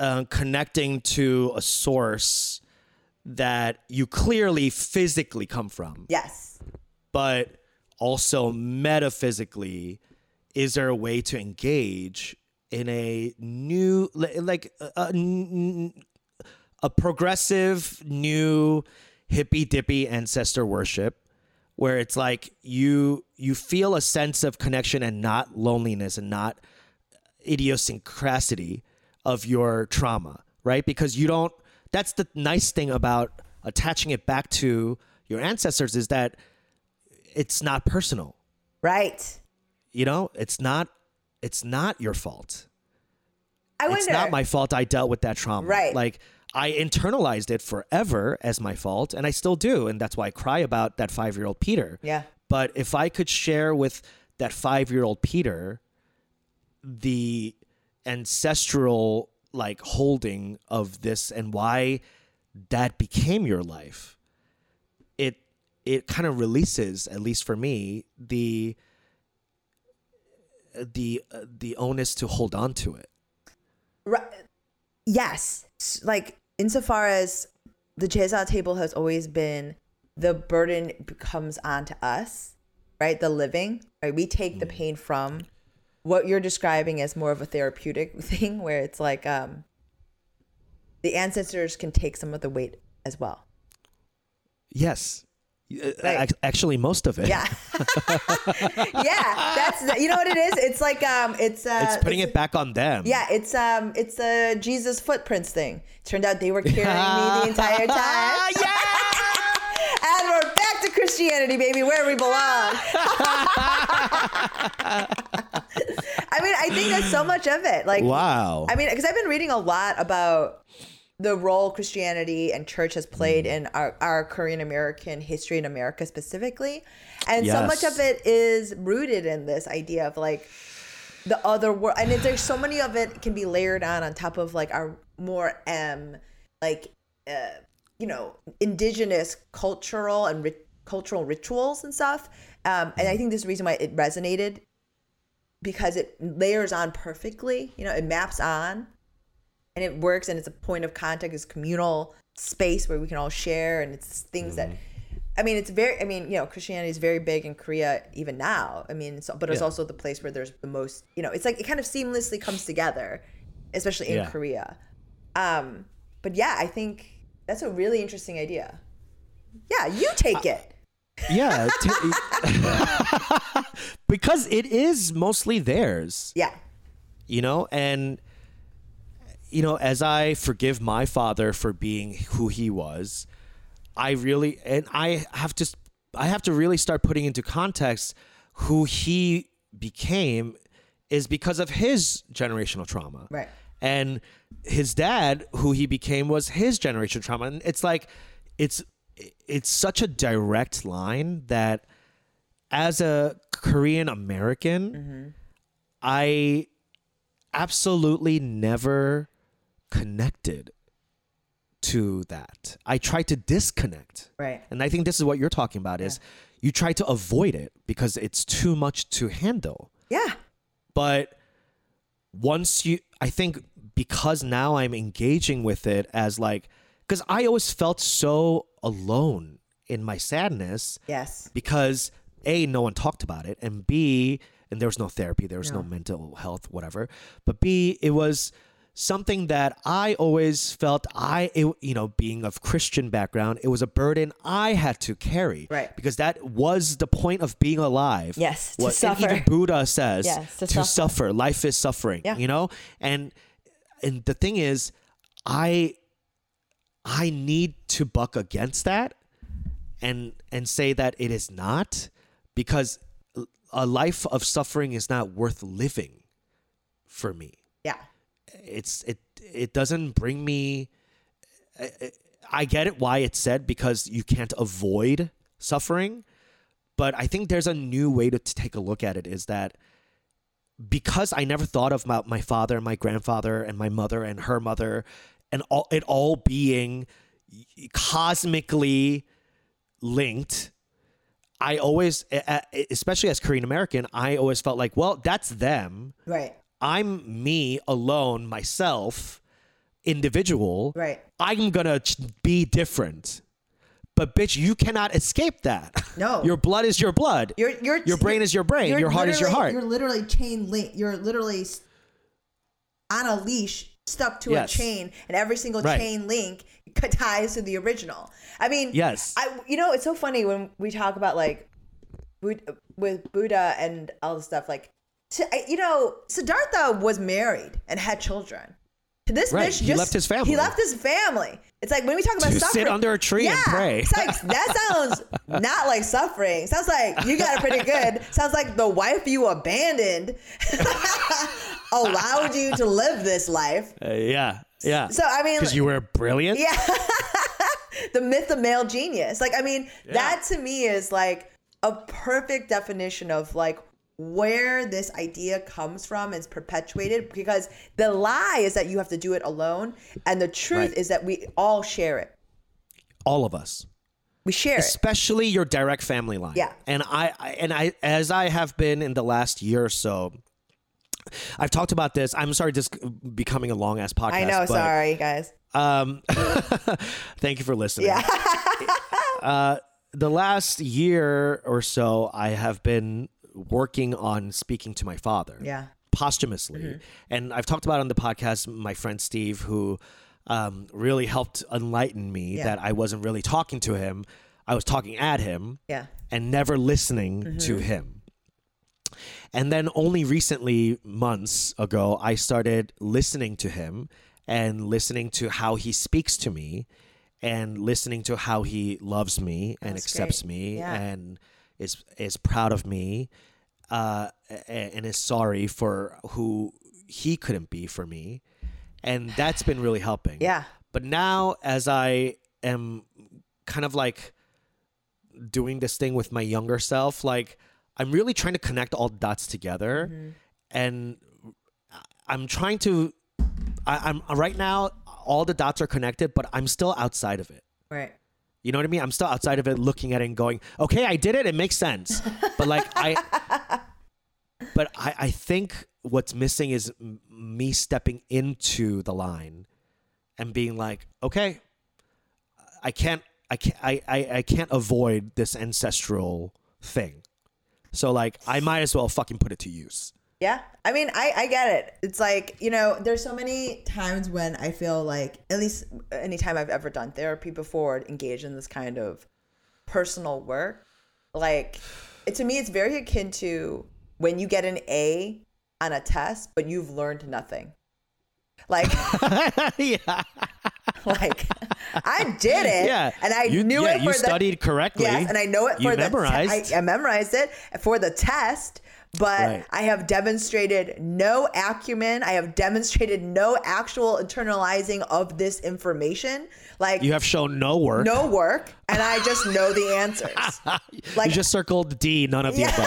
uh, connecting to a source that you clearly physically come from, yes but also metaphysically, is there a way to engage in a new li- like a progressive new hippy dippy ancestor worship where it's like you you feel a sense of connection and not loneliness and not uh, idiosyncrasy of your trauma right? Because you don't that's the nice thing about attaching it back to your ancestors is that it's not personal. Right. You know it's not it's not your fault I wonder. it's not my fault I dealt with that trauma. Right. Like I internalized it forever as my fault, and I still do, and that's why I cry about that five year old Peter. Yeah. But if I could share with that five year old Peter the ancestral like holding of this and why that became your life, it it kind of releases, at least for me, the the uh, the onus to hold on to it. Right. Yes. Like insofar as the Chesa table has always been the burden becomes onto us, right? The living, right? We take the pain from what you're describing as more of a therapeutic thing where it's like um the ancestors can take some of the weight as well. Yes. Uh, Right. Actually, most of it. Yeah. yeah, that's you know what it is? It's like um it's uh It's putting it back on them. Yeah, it's um, it's a Jesus footprints thing. Turned out they were carrying me the entire time. Yeah. and we're back to Christianity, baby, where we belong. I mean, I think that's so much of it. Like, Wow. I mean, because I've been reading a lot about the role Christianity and church has played in our, our Korean American history in America specifically. And so much of it is rooted in this idea of like the other world. And there's so many of it can be layered on on top of like our more, um, like, uh, you know, indigenous cultural and rit- cultural rituals and stuff. Um, and I think this is the reason why it resonated because it layers on perfectly. You know, it maps on and it works and it's a point of contact, it's communal space where we can all share and it's things that I mean, it's very. I mean, you know, Christianity is very big in Korea even now. I mean, so, but it's Yeah. also the place where there's the most. You know, it's like it kind of seamlessly comes together, especially in Yeah. Korea. Um, but yeah, I think that's a really interesting idea. Yeah, you take it. Yeah, t- because it is mostly theirs. Yeah, you know and you know as i forgive my father for being who he was i really and i have to i have to really start putting into context who he became is because of his generational trauma. Right. and his dad who he became was his generational trauma. And it's like it's it's such a direct line that as a korean american mm-hmm. I absolutely never connected to that. I try to disconnect. Right. And I think this is what you're talking about is you try to avoid it because it's too much to handle. yeah, But once you I think because now I'm engaging with it as like cuz I always felt so alone in my sadness yes, because a no one talked about it and b and there was no therapy there was no, mental health whatever but b it was something that i always felt i it, you know being of christian background it was a burden i had to carry Right. because that was the point of being alive Yes, to what, suffer. even buddha says Yes, to to suffer. suffer life is suffering Yeah. you know and and the thing is i i need to buck against that and and say that it is not because a life of suffering is not worth living for me yeah, it's it it doesn't bring me I- I get it why it's said because you can't avoid suffering but I think there's a new way to, to take a look at it is that because I never thought of my, my father and my grandfather and my mother and her mother and all it all being cosmically linked I always especially as Korean American I always felt like well that's them. Right, I'm me alone, myself, individual. right. I'm gonna be different. But bitch, you cannot escape that. No. your blood is your blood. Your your your brain is your brain. Your heart is your heart. You're literally chain link. You're literally on a leash, stuck to Yes. a chain, and every single Right. chain link ties to the original. I mean, Yes. I you know it's so funny when we talk about like with Buddha and all the stuff like. To, you know, Siddhartha was married and had children. This Right. bitch He just left his family. He left his family. It's like when we talk about To sit suffering, under a tree and yeah, pray. It's like that sounds not like suffering. Sounds like you got it pretty good. Sounds like the wife you abandoned allowed you to live this life. Uh, yeah, yeah. So I mean, because you were brilliant. yeah, the myth of male genius. Like I mean, that to me is like a perfect definition of like where this idea comes from is perpetuated because the lie is that you have to do it alone and the truth Right. is that we all share it All of us. we share it especially your direct family line. Yeah. And I, I and I as I have been in the last year or so, I've talked about this. I'm sorry, just becoming a long ass podcast. i know but, sorry guys Um, thank you for listening. yeah Uh, the last year or so, I have been working on speaking to my father. yeah posthumously. And I've talked about on the podcast my friend Steve, who um, really helped enlighten me Yeah. that I wasn't really talking to him. I was talking at him yeah and never listening to him. And then only recently, months ago, I started listening to him and listening to how he speaks to me and listening to how he loves me and That's accepts great. me Yeah. and is is proud of me uh, and is sorry for who he couldn't be for me. And that's been really helping. yeah But now, as I am kind of like doing this thing with my younger self, like I'm really trying to connect all dots together, Mm-hmm. and I'm trying to. I, I'm right now. All the dots are connected, but I'm still outside of it. right You know what I mean? I'm still outside of it, looking at it and going, "Okay, I did it. It makes sense." But like I, but I, I think what's missing is m- me stepping into the line and being like, "Okay, I can't, I can't I, I I can't avoid this ancestral thing. So like I might as well fucking put it to use. Yeah. I mean, I, I get it. It's like, you know, there's so many times when I feel like, at least anytime I've ever done therapy before, engaged in this kind of personal work, like, it, to me, it's very akin to when you get an A on a test, but you've learned nothing. Like, yeah. like I did it, Yeah. and I You- knew yeah, it for you the, studied correctly. Yes, and I know it You for the memorized. I, I memorized it for the test, but Right. I have demonstrated no acumen. I have demonstrated no actual internalizing of this information. Like You have shown no work. no work, and I just know the answers. like- you just circled D, none of the above.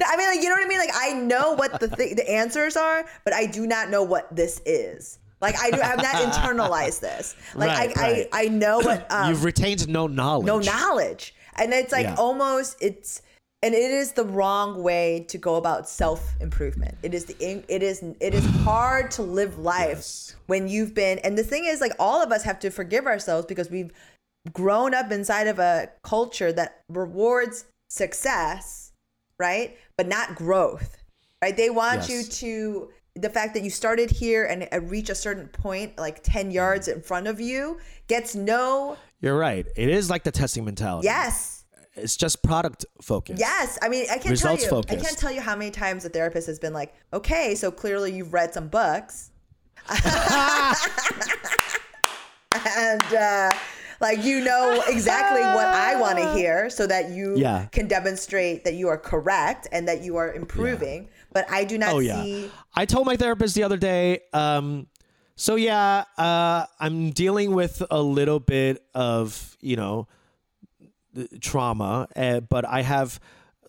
No, I mean, like you know what I mean. Like I know what the th- the answers are, but I do not know what this is. Like I do, I have not internalized this. Like Right, I, right. I, I know what um, You've retained no knowledge. no knowledge and it's like Yeah. almost it's and it is the wrong way to go about self improvement it is the it is it is hard to live life Yes. when you've been and the thing is like all of us have to forgive ourselves because we've grown up inside of a culture that rewards success right but not growth right they want Yes. you to the fact that you started here and reach a certain point like 10 yards in front of you gets no You're right. It is like the testing mentality. Yes. It's just product focused. Yes. I mean, I can't Results tell you. I can't tell you how many times a therapist has been like, "Okay, so clearly you've read some books." and uh like you know exactly what I want to hear so that you Yeah. can demonstrate that you are correct and that you are improving. But I do not Oh yeah. I told my therapist the other day. Um, so yeah, uh, I'm dealing with a little bit of you know trauma, uh, but I have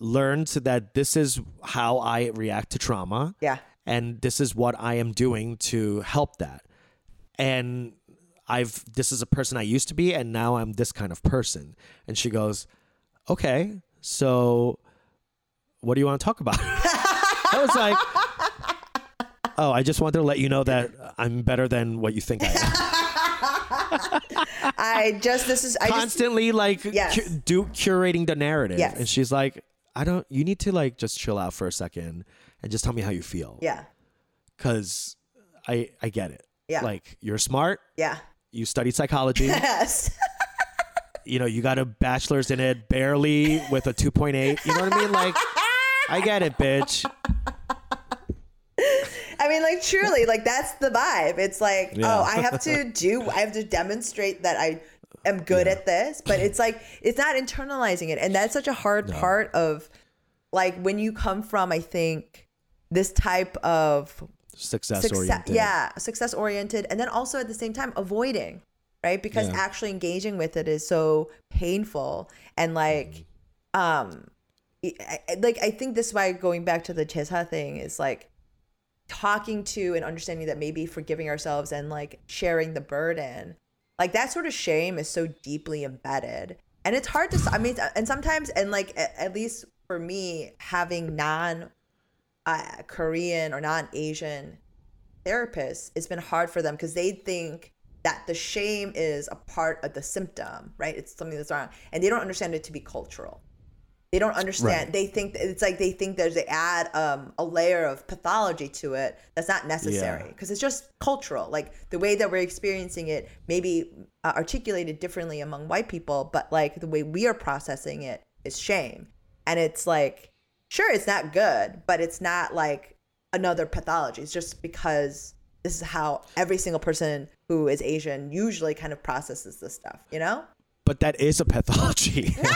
learned that this is how I react to trauma. Yeah. and this is what I am doing to help that. And I've this is a person I used to be, and now I'm this kind of person. And she goes, "Okay, so what do you want to talk about?" I was like, "Oh, I just wanted to let you know that I'm better than what you think I am." I just this is I just Constantly like Yes. cu- do curating the narrative, Yes. and she's like, "I don't. You need to like just chill out for a second and just tell me how you feel." yeah. because I I get it. Yeah. Like you're smart. Yeah. You studied psychology. Yes. you know, you got a bachelor's in it, barely with a 2.8. You know what I mean? Like, I get it, bitch. I mean, like truly, like that's the vibe. It's like, Yeah. oh, I have to do, I have to demonstrate that I am good at this, but it's like it's not internalizing it, and that's such a hard part of, like, when you come from, I think, this type of Success, success, oriented. yeah, success oriented, and then also at the same time avoiding, right? Because Yeah. actually engaging with it is so painful, and like, um, I- I- like I think this is why going back to the Chesa thing is like talking to and understanding that maybe forgiving ourselves and like sharing the burden like that sort of shame is so deeply embedded. And it's hard to i mean and sometimes and like at, least for me having non uh, korean or non-asian therapists it's been hard for them because they think that the shame is a part of the symptom right? It's something that's wrong. And they don't understand it to be cultural they don't understand. Right. They think it's like they think there's they add um, a layer of pathology to it that's not necessary Yeah. because it's just cultural. Like the way that we're experiencing it may be uh, articulated differently among white people, but like the way we are processing it is shame, and it's like sure it's not good, but it's not like another pathology. It's just because this is how every single person who is Asian usually kind of processes this stuff. You know? But that is a pathology.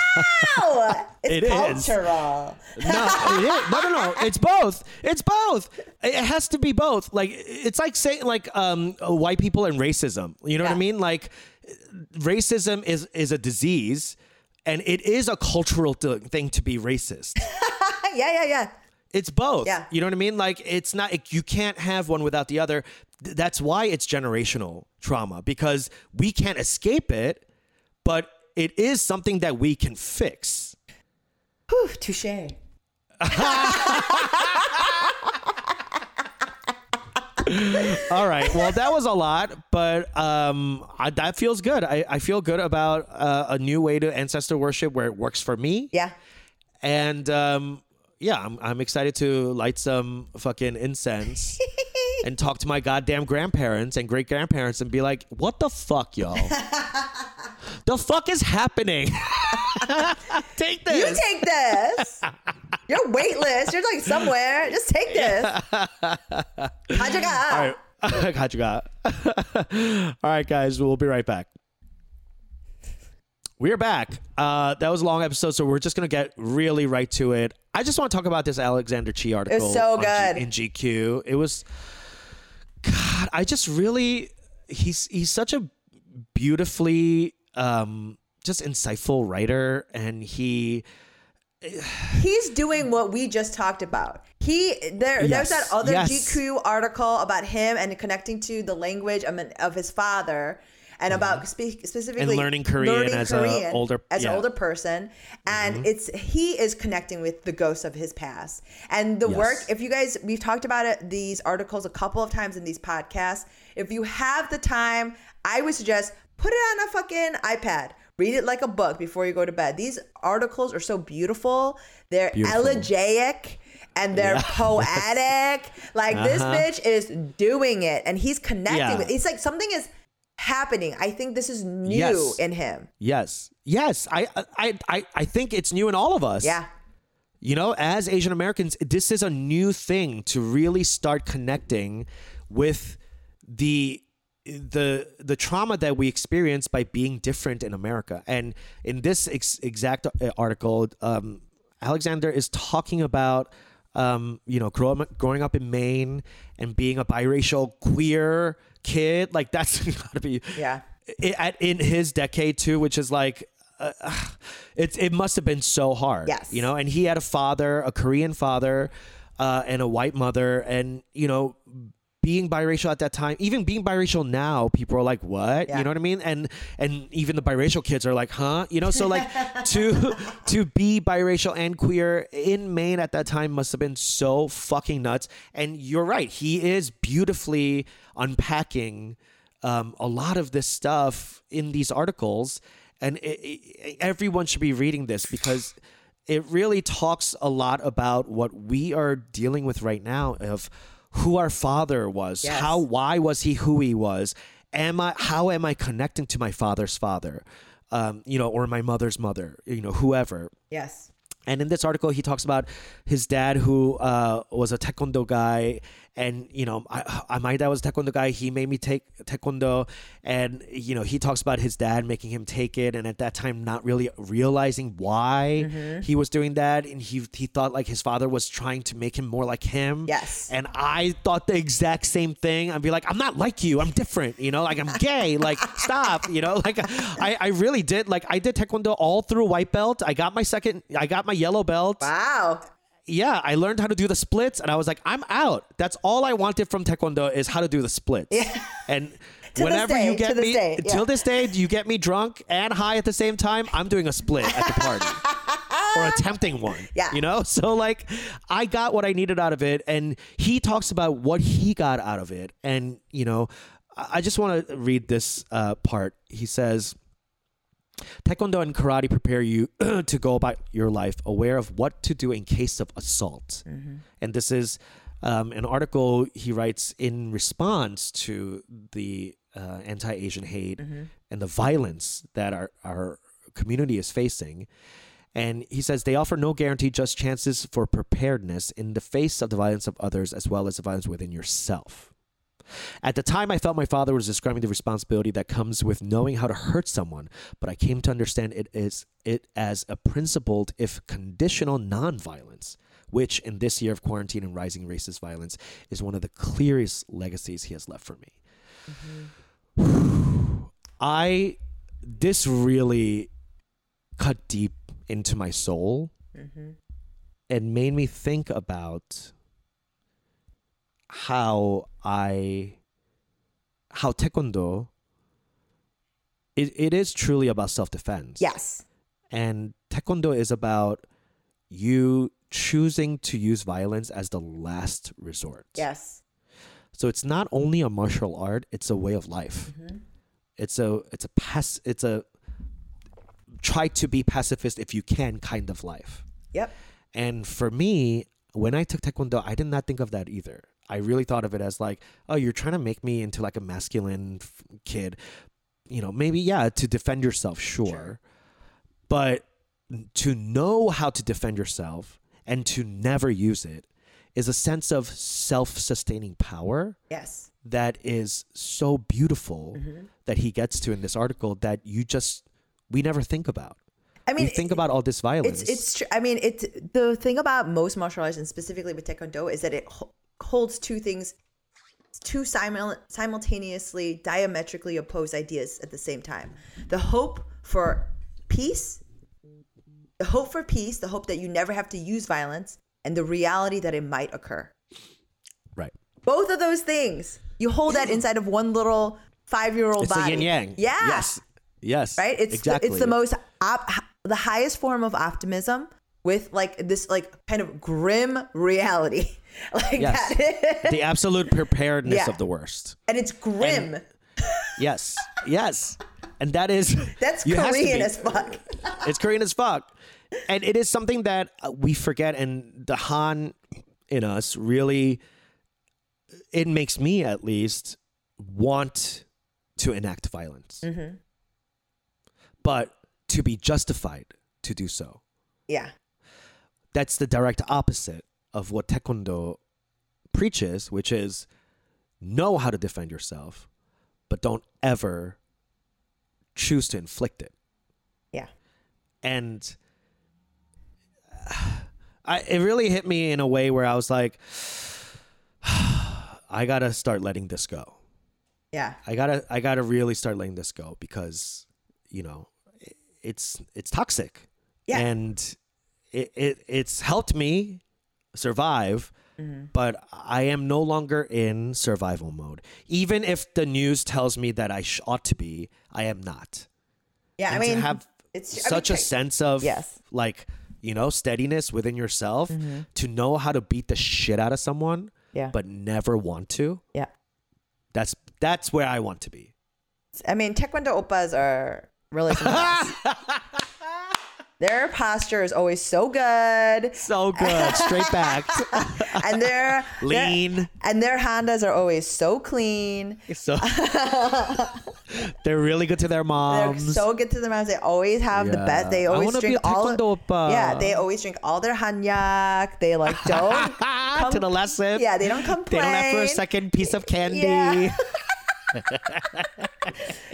No, it's It is. cultural. no, it is. no, no, no. It's both. It's both. It has to be both. Like it's like saying like um white people and racism. You know what I mean? Like racism is is a disease, and it is a cultural thing to be racist. yeah, yeah, yeah. It's both. Yeah. You know what I mean? Like it's not it, you can't have one without the other. That's why it's generational trauma because we can't escape it, but it is something that we can fix. Whew, touche. All right. Well, that was a lot, but um, I, that feels good. I, I feel good about uh, a new way to ancestor worship where it works for me. Yeah. And um, yeah, I'm, I'm excited to light some fucking incense and talk to my goddamn grandparents and great grandparents and be like, what the fuck, y'all? the fuck is happening? take this. You take this. You're weightless. You're like somewhere. Just take this. Kajaga. All right. Got you got. All right, guys, we'll be right back. We're back. Uh, that was a long episode, so we're just gonna get really right to it. I just want to talk about this Alexander Chee article. so on G- good. in GQ. It was, God, I just really, he's he's such a beautifully, um, just insightful writer, and he, He's doing what we just talked about. He there. Yes. There's that other Yes. GQ article about him and connecting to the language of, his father. And about spe- specifically Mm-hmm. And learning Korean as a Korean older- as yeah. Mm-hmm. an older person, and it's he is connecting with the ghosts of his past. And the work, if you guys, we've talked about it these articles a couple of times in these podcasts. If you have the time, I would suggest put it on a fucking iPad. Read it like a book before you go to bed. These articles are so beautiful. They're Beautiful. elegiac and they're poetic. Like this Uh-huh. bitch is doing it and he's connecting Yeah. with it's like something is happening. I think this is new Yes. in him. yes, yes, I, I, I, I think it's new in all of us. Yeah. You know, as Asian Americans, this is a new thing to really start connecting with the the the trauma that we experience by being different in America. And in this ex- exact uh, article, um, Alexander is talking about um, you know growing up, growing up in Maine and being a biracial queer kid. Like that's gotta be Yeah. at in his decade too, which is like. Uh, it it must have been so hard, Yes. You know, and he had a father, a Korean father, uh, and a white mother, and you know, being biracial at that time, even being biracial now, people are like, "What?" Yeah. You know what I mean? And and even the biracial kids are like, "Huh?" You know, so like to to be biracial and queer in Maine at that time must have been so fucking nuts. And you're right, he is beautifully unpacking um, a lot of this stuff in these articles, and it, it, everyone should be reading this because it really talks a lot about what we are dealing with right now of who our father was, Yes. how why was he who he was, am I how am I connecting to my father's father, um, you know, or my mother's mother, you know, whoever. Yes. And in this article, he talks about his dad, who uh, was a taekwondo guy, and you know, I, I, my dad was a taekwondo guy. He made me take taekwondo, and you know, he talks about his dad making him take it, and at that time, not really realizing why Mm-hmm. he was doing that, and he he thought like his father was trying to make him more like him. Yes. And I thought the exact same thing. I'd be like, I'm not like you. I'm different. You know, like I'm gay. like stop. You know, like I, I really did. Like I did taekwondo all through white belt. I got my second. I got my yellow belt. Wow. Yeah, I learned how to do the splits, and I was like, I'm out. That's all I wanted from taekwondo is how to do the splits. Yeah. And whenever day, you get me day, yeah. till this day, you get me drunk and high at the same time. I'm doing a split at the party. Or attempting one, Yeah. You know, so like, I got what I needed out of it, and he talks about what he got out of it, and you know, I I just want to read this uh, part. He says, Taekwondo and karate prepare you to go about your life aware of what to do in case of assault. And this is um, an article he writes in response to the uh, anti Asian hate and the violence that our, our community is facing. And he says they offer no guarantee, just chances for preparedness in the face of the violence of others as well as the violence within yourself. At the time, I felt my father was describing the responsibility that comes with knowing how to hurt someone, but I came to understand it is it as a principled, if conditional, nonviolence, which in this year of quarantine and rising racist violence is one of the clearest legacies he has left for me. Mm-hmm. I this really cut deep into my soul mm-hmm. and made me think about how I how taekwondo it, it is truly about self-defense. Yes. And taekwondo is about you choosing to use violence as the last resort. Yes. So it's not only a martial art; it's a way of life. Mm-hmm. It's a it's a pass it's a try to be pacifist if you can kind of life. Yep. And for me, when I took Taekwondo, I did not think of that either. I really thought of it as like, oh, you're trying to make me into like a masculine f- kid. You know, maybe, yeah, to defend yourself, sure. But to know how to defend yourself and to never use it is a sense of self sustaining power Yes. that is so beautiful Mm-hmm. that he gets to in this article that you just, we never think about. I mean, we think about all this violence. It's it's true. I mean, it's the thing about most martial arts, and specifically with Taekwondo, is that it holds two things, two simul- simultaneously, diametrically opposed ideas at the same time: the hope for peace, the hope for peace, the hope that you never have to use violence, and the reality that it might occur. right. Both of those things, you hold that inside of one little five-year-old It's body. yin yang. Yeah. Yes. Yes. right it's exactly. the, it's the most op- the highest form of optimism with like this like kind of grim reality like Yes. that the absolute preparedness Yeah. of the worst. and it's grim Yes. Yes. And that is that's you has to korean as fuck It's Korean as fuck. And it is something that uh, we forget and the Han in us really it makes me at least want to enact violence. Mm-hmm. But to be justified to do so. yeah that's the direct opposite of what taekwondo preaches which is know how to defend yourself but don't ever choose to inflict it. Yeah. And I, it really hit me in a way where i was like i gotta start letting this go. Yeah. I gotta i gotta really start letting this go because you know it- it's it's toxic. Yeah. and it, it it's helped me survive Mm-hmm. but i am no longer in survival mode even if the news tells me that i sh- ought to be i am not yeah i mean to have it's I mean, such a sense of Yes. like you know steadiness within yourself to know how to beat the shit out of someone Mm-hmm. Yeah. but never want to yeah that's that's where i want to be i mean taekwondo oppas are really. their posture is always so good so good straight back and their lean their- and their hondas are always so clean so they're really good to their They're moms so good to their moms. They always have the best. They always drink all. oppa. Uh, yeah, they always drink all their hanyak. They like don't. come, to the lesson yeah, they don't complain. they don't ask for a second piece of candy Yeah.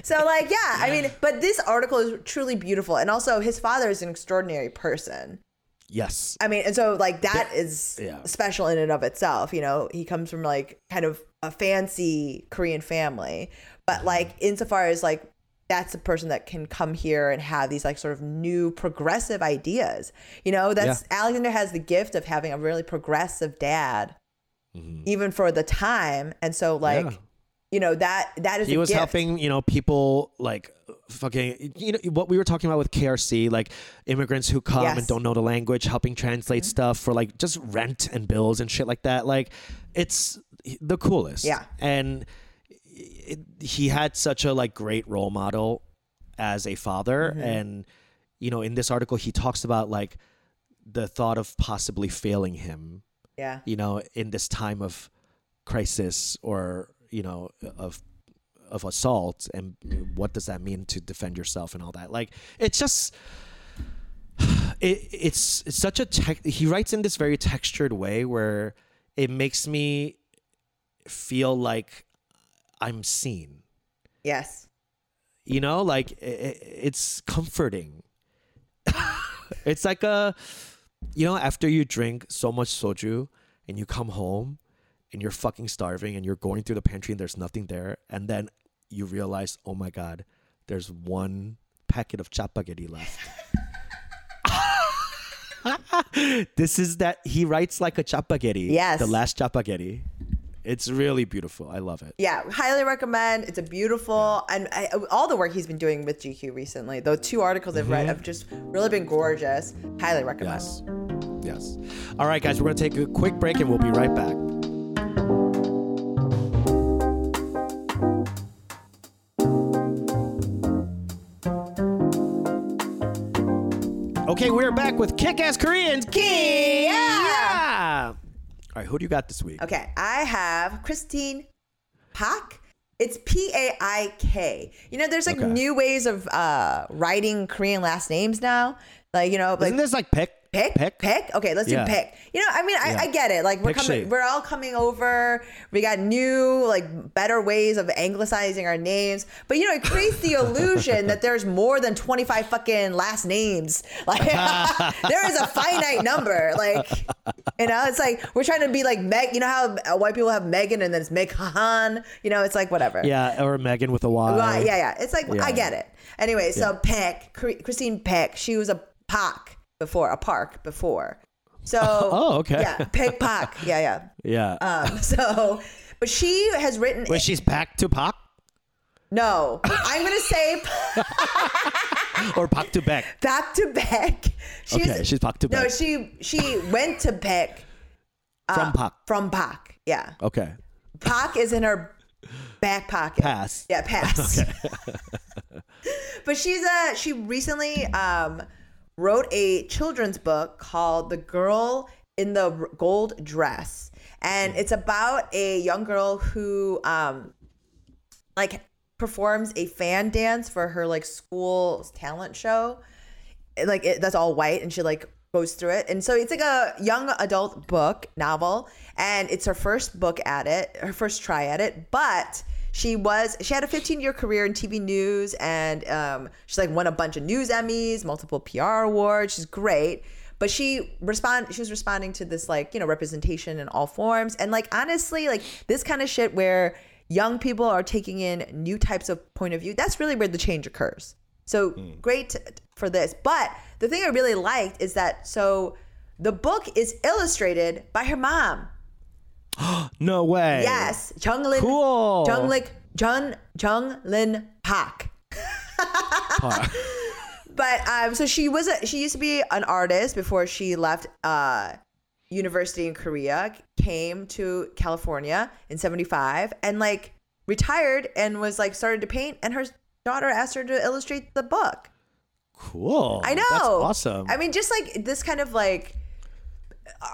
So like, yeah, I mean, but this article is truly beautiful, and also his father is an extraordinary person. yes I mean, and so like that is yeah. special in and of itself. You know, he comes from like kind of a fancy Korean family, but mm-hmm. like insofar as like that's a person that can come here and have these like sort of new progressive ideas. You know, that's Alexander has the gift of having a really progressive dad, mm-hmm. even for the time, and so like. You know that that is he was gift. helping you know people like fucking you know what we were talking about with krc like immigrants who come Yes. and don't know the language helping translate Mm-hmm. stuff for like just rent and bills and shit like that like it's the coolest Yeah. and it, he had such a like great role model as a father Mm-hmm. and you know in this article he talks about like the thought of possibly failing him Yeah. you know, in this time of crisis or you know of of assault and what does that mean to defend yourself and all that? Like it's just it, it's it's such a tech he writes in this very textured way where it makes me feel like i'm seen. Yes. you know like i i- it's comforting. It's like a you know after you drink so much soju and you come home and you're fucking starving and you're going through the pantry and there's nothing there and then you realize oh my god there's one packet of chapaghetti left this is that he writes like a chapaghetti Yes. the last chapaghetti it's really beautiful i love it Yeah, highly recommend. It's a beautiful and I, all the work he's been doing with GQ recently. the two articles I've read have just really been gorgeous. Highly recommend. Mm-hmm. Yes. Yes. All right, guys, we're going to take a quick break and we'll be right back. Okay, we're back with Kick Ass Koreans. Kia! Yeah! All right, who do you got this week? Okay, I have Christine Paik. It's P A I K. You know, there's like Okay. new ways of uh, writing Korean last names now. Like you know, like Isn't this like Pick? Pick, Pick? pick. Okay, let's Yeah. do pick. You know, I mean, I, Yeah. I get it. Like we're Pick coming, shape. we're all coming over. We got new, like, better ways of anglicizing our names. But you know, it creates the illusion that there's more than 25 fucking last names. Like there is a finite number. Like you know, it's like we're trying to be like Meg. You know how uh, white people have Megan and then it's Meghan. You know, it's like whatever. Yeah, or Megan with a Y. Right, yeah, yeah. It's like Yeah. I get it. Anyway, so Peck, Chr- Christine Peck, she was a park before, a park before. So Oh, okay. Yeah, Peck Park. Yeah, Yeah. yeah. Um, so but she has written Wait, she's Pack to Pak no. I'm gonna say or Pak to Beck? back to Beck. She's, Okay, she's Pak to back. No, she she went to Peck From Pak. from Park. Yeah. Okay. Park is in her back pocket. Pass. Yeah, pass. but she's a she recently um wrote a children's book called The Girl in the Gold Dress. And it's about a young girl who um like performs a fan dance for her like school talent show. Like it, that's all white and she like goes through it and so it's like a young adult book novel and it's her first book at it her first try at it but she was she had a 15 year career in tv news and um, she's like won a bunch of news emmys multiple pr awards. She's great. But she respond she was responding to this like you know representation in all forms. And like honestly like this kind of shit where young people are taking in new types of point of view that's really where the change occurs. So great for this. But the thing I really liked is that so the book is illustrated by her mom. No way. Yes, Junglin. Cool. Junglin. Jung Junglin Park. But um, so she was a, she used to be an artist before she left uh, university in Korea, came to California in '75, and like retired and was like started to paint. And her daughter asked her to illustrate the book. Cool. I know. That's awesome. I mean, just like this kind of like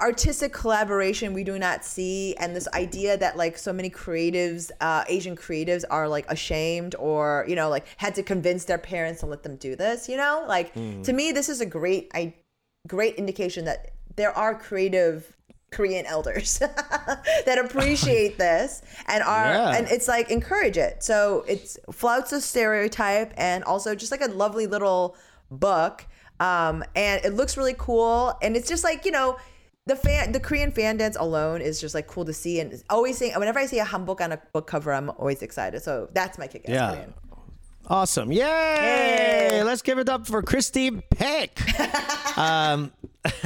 artistic collaboration we do not see, and this idea that like so many creatives, uh, Asian creatives, are like ashamed or you know like had to convince their parents to let them do this. You know, like Hmm. to me, this is a great, I, great indication that there are creative. Korean elders that appreciate this and are Yeah. and it's like encourage it. So it's flouts a stereotype and also just like a lovely little book. Um, and it looks really cool. And it's just like, you know, the fan the Korean fan dance alone is just like cool to see and always seeing whenever I see a hanbok on a book cover, I'm always excited. So that's my kick ass Yeah. Korean. Awesome. Yay! Yay. Let's give it up for Christy Peck. um,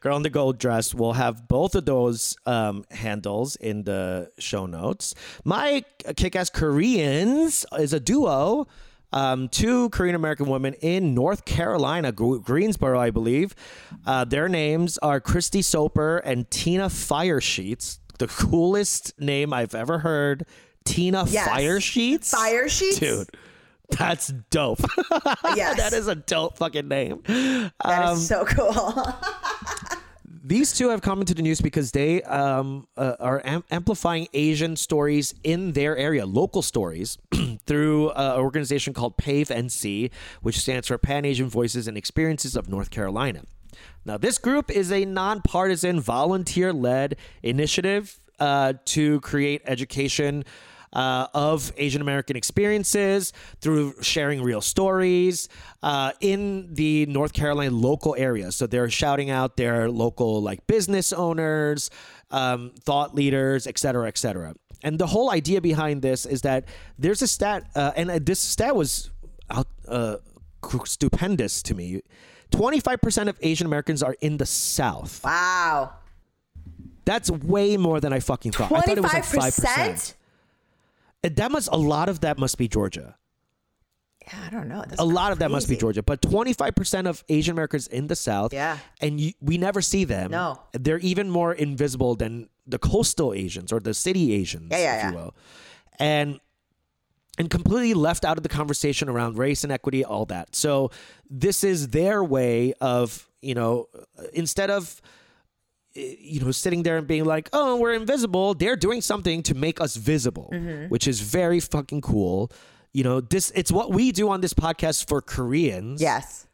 Girl in the Gold Dress. We'll have both of those um, handles in the show notes. My kick ass Koreans is a duo. Um, two Korean American women in North Carolina, Greensboro, I believe. Uh, their names are Christy Soper and Tina Firesheets. The coolest name I've ever heard. Tina Yes. Firesheets? Fire sheets? Dude, that's dope. Yes. that is a dope fucking name. That is Um, so cool. These two have come into the news because they um, uh, are am- amplifying Asian stories in their area, local stories, through uh, an organization called PAVE NC, which stands for Pan Asian Voices and Experiences of North Carolina. Now, this group is a nonpartisan, volunteer led initiative uh, to create education uh, of Asian American experiences through sharing real stories uh, in the North Carolina local area. So they're shouting out their local like business owners, um, thought leaders, et cetera, et cetera. And the whole idea behind this is that there's a stat, uh, and uh, this stat was uh, stupendous to me. 25% of Asian Americans are in the South. wow. That's way more than I fucking thought. I thought it was like 5%. 25%? And That must a lot of that must be Georgia. Yeah, I don't know. That's A lot of that must be. Georgia, but 25% of Asian Americans in the South. Yeah. And you, we never see them. No. They're even more invisible than the coastal Asians or the city Asians, Yeah, yeah, if yeah. you will. And and completely left out of the conversation around race and equity, all that. So this is their way of, you know, instead of you know sitting there and being like, "Oh, we're invisible," they're doing something to make us visible, which is very fucking cool. You know, this it's what we do on this podcast for Koreans. Yes.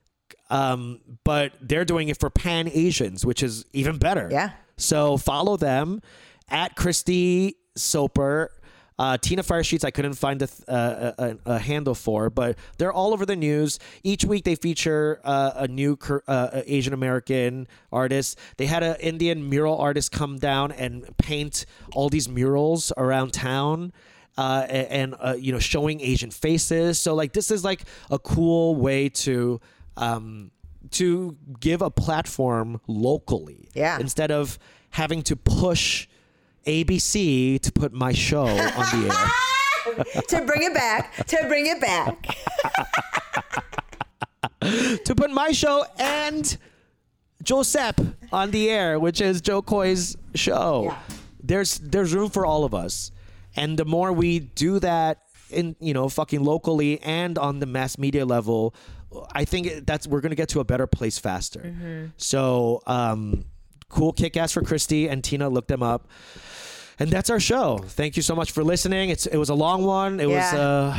Um, but they're doing it for Pan Asians, which is even better. Yeah. So follow them at Christy Soper. Uh, Tina Firesheets, I couldn't find a, th- uh, a, a, a handle for, but they're all over the news. Each week they feature uh, a new uh, Asian American artist. They had an Indian mural artist come down and paint all these murals around town. Uh, and uh, you know, showing Asian faces. So like, this is like a cool way to um, to give a platform locally. Yeah. Instead of having to push ABC to put my show on the air. to bring it back. To bring it back. to put my show and Josep on the air, which is Jo Koy's show. Yeah. There's there's room for all of us. And the more we do that in you know fucking locally and on the mass media level, I think that's we're gonna get to a better place faster. So um cool kick ass for Christy and Tina look them up. And that's our show. Thank you so much for listening. It's it was a long one. It was uh,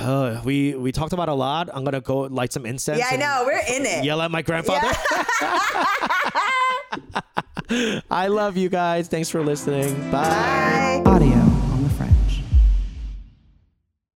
uh we we talked about a lot. I'm gonna go light some incense. Yeah, I know. We're in it. yell at my grandfather. I love you guys. Thanks for listening. Bye. Bye. Audio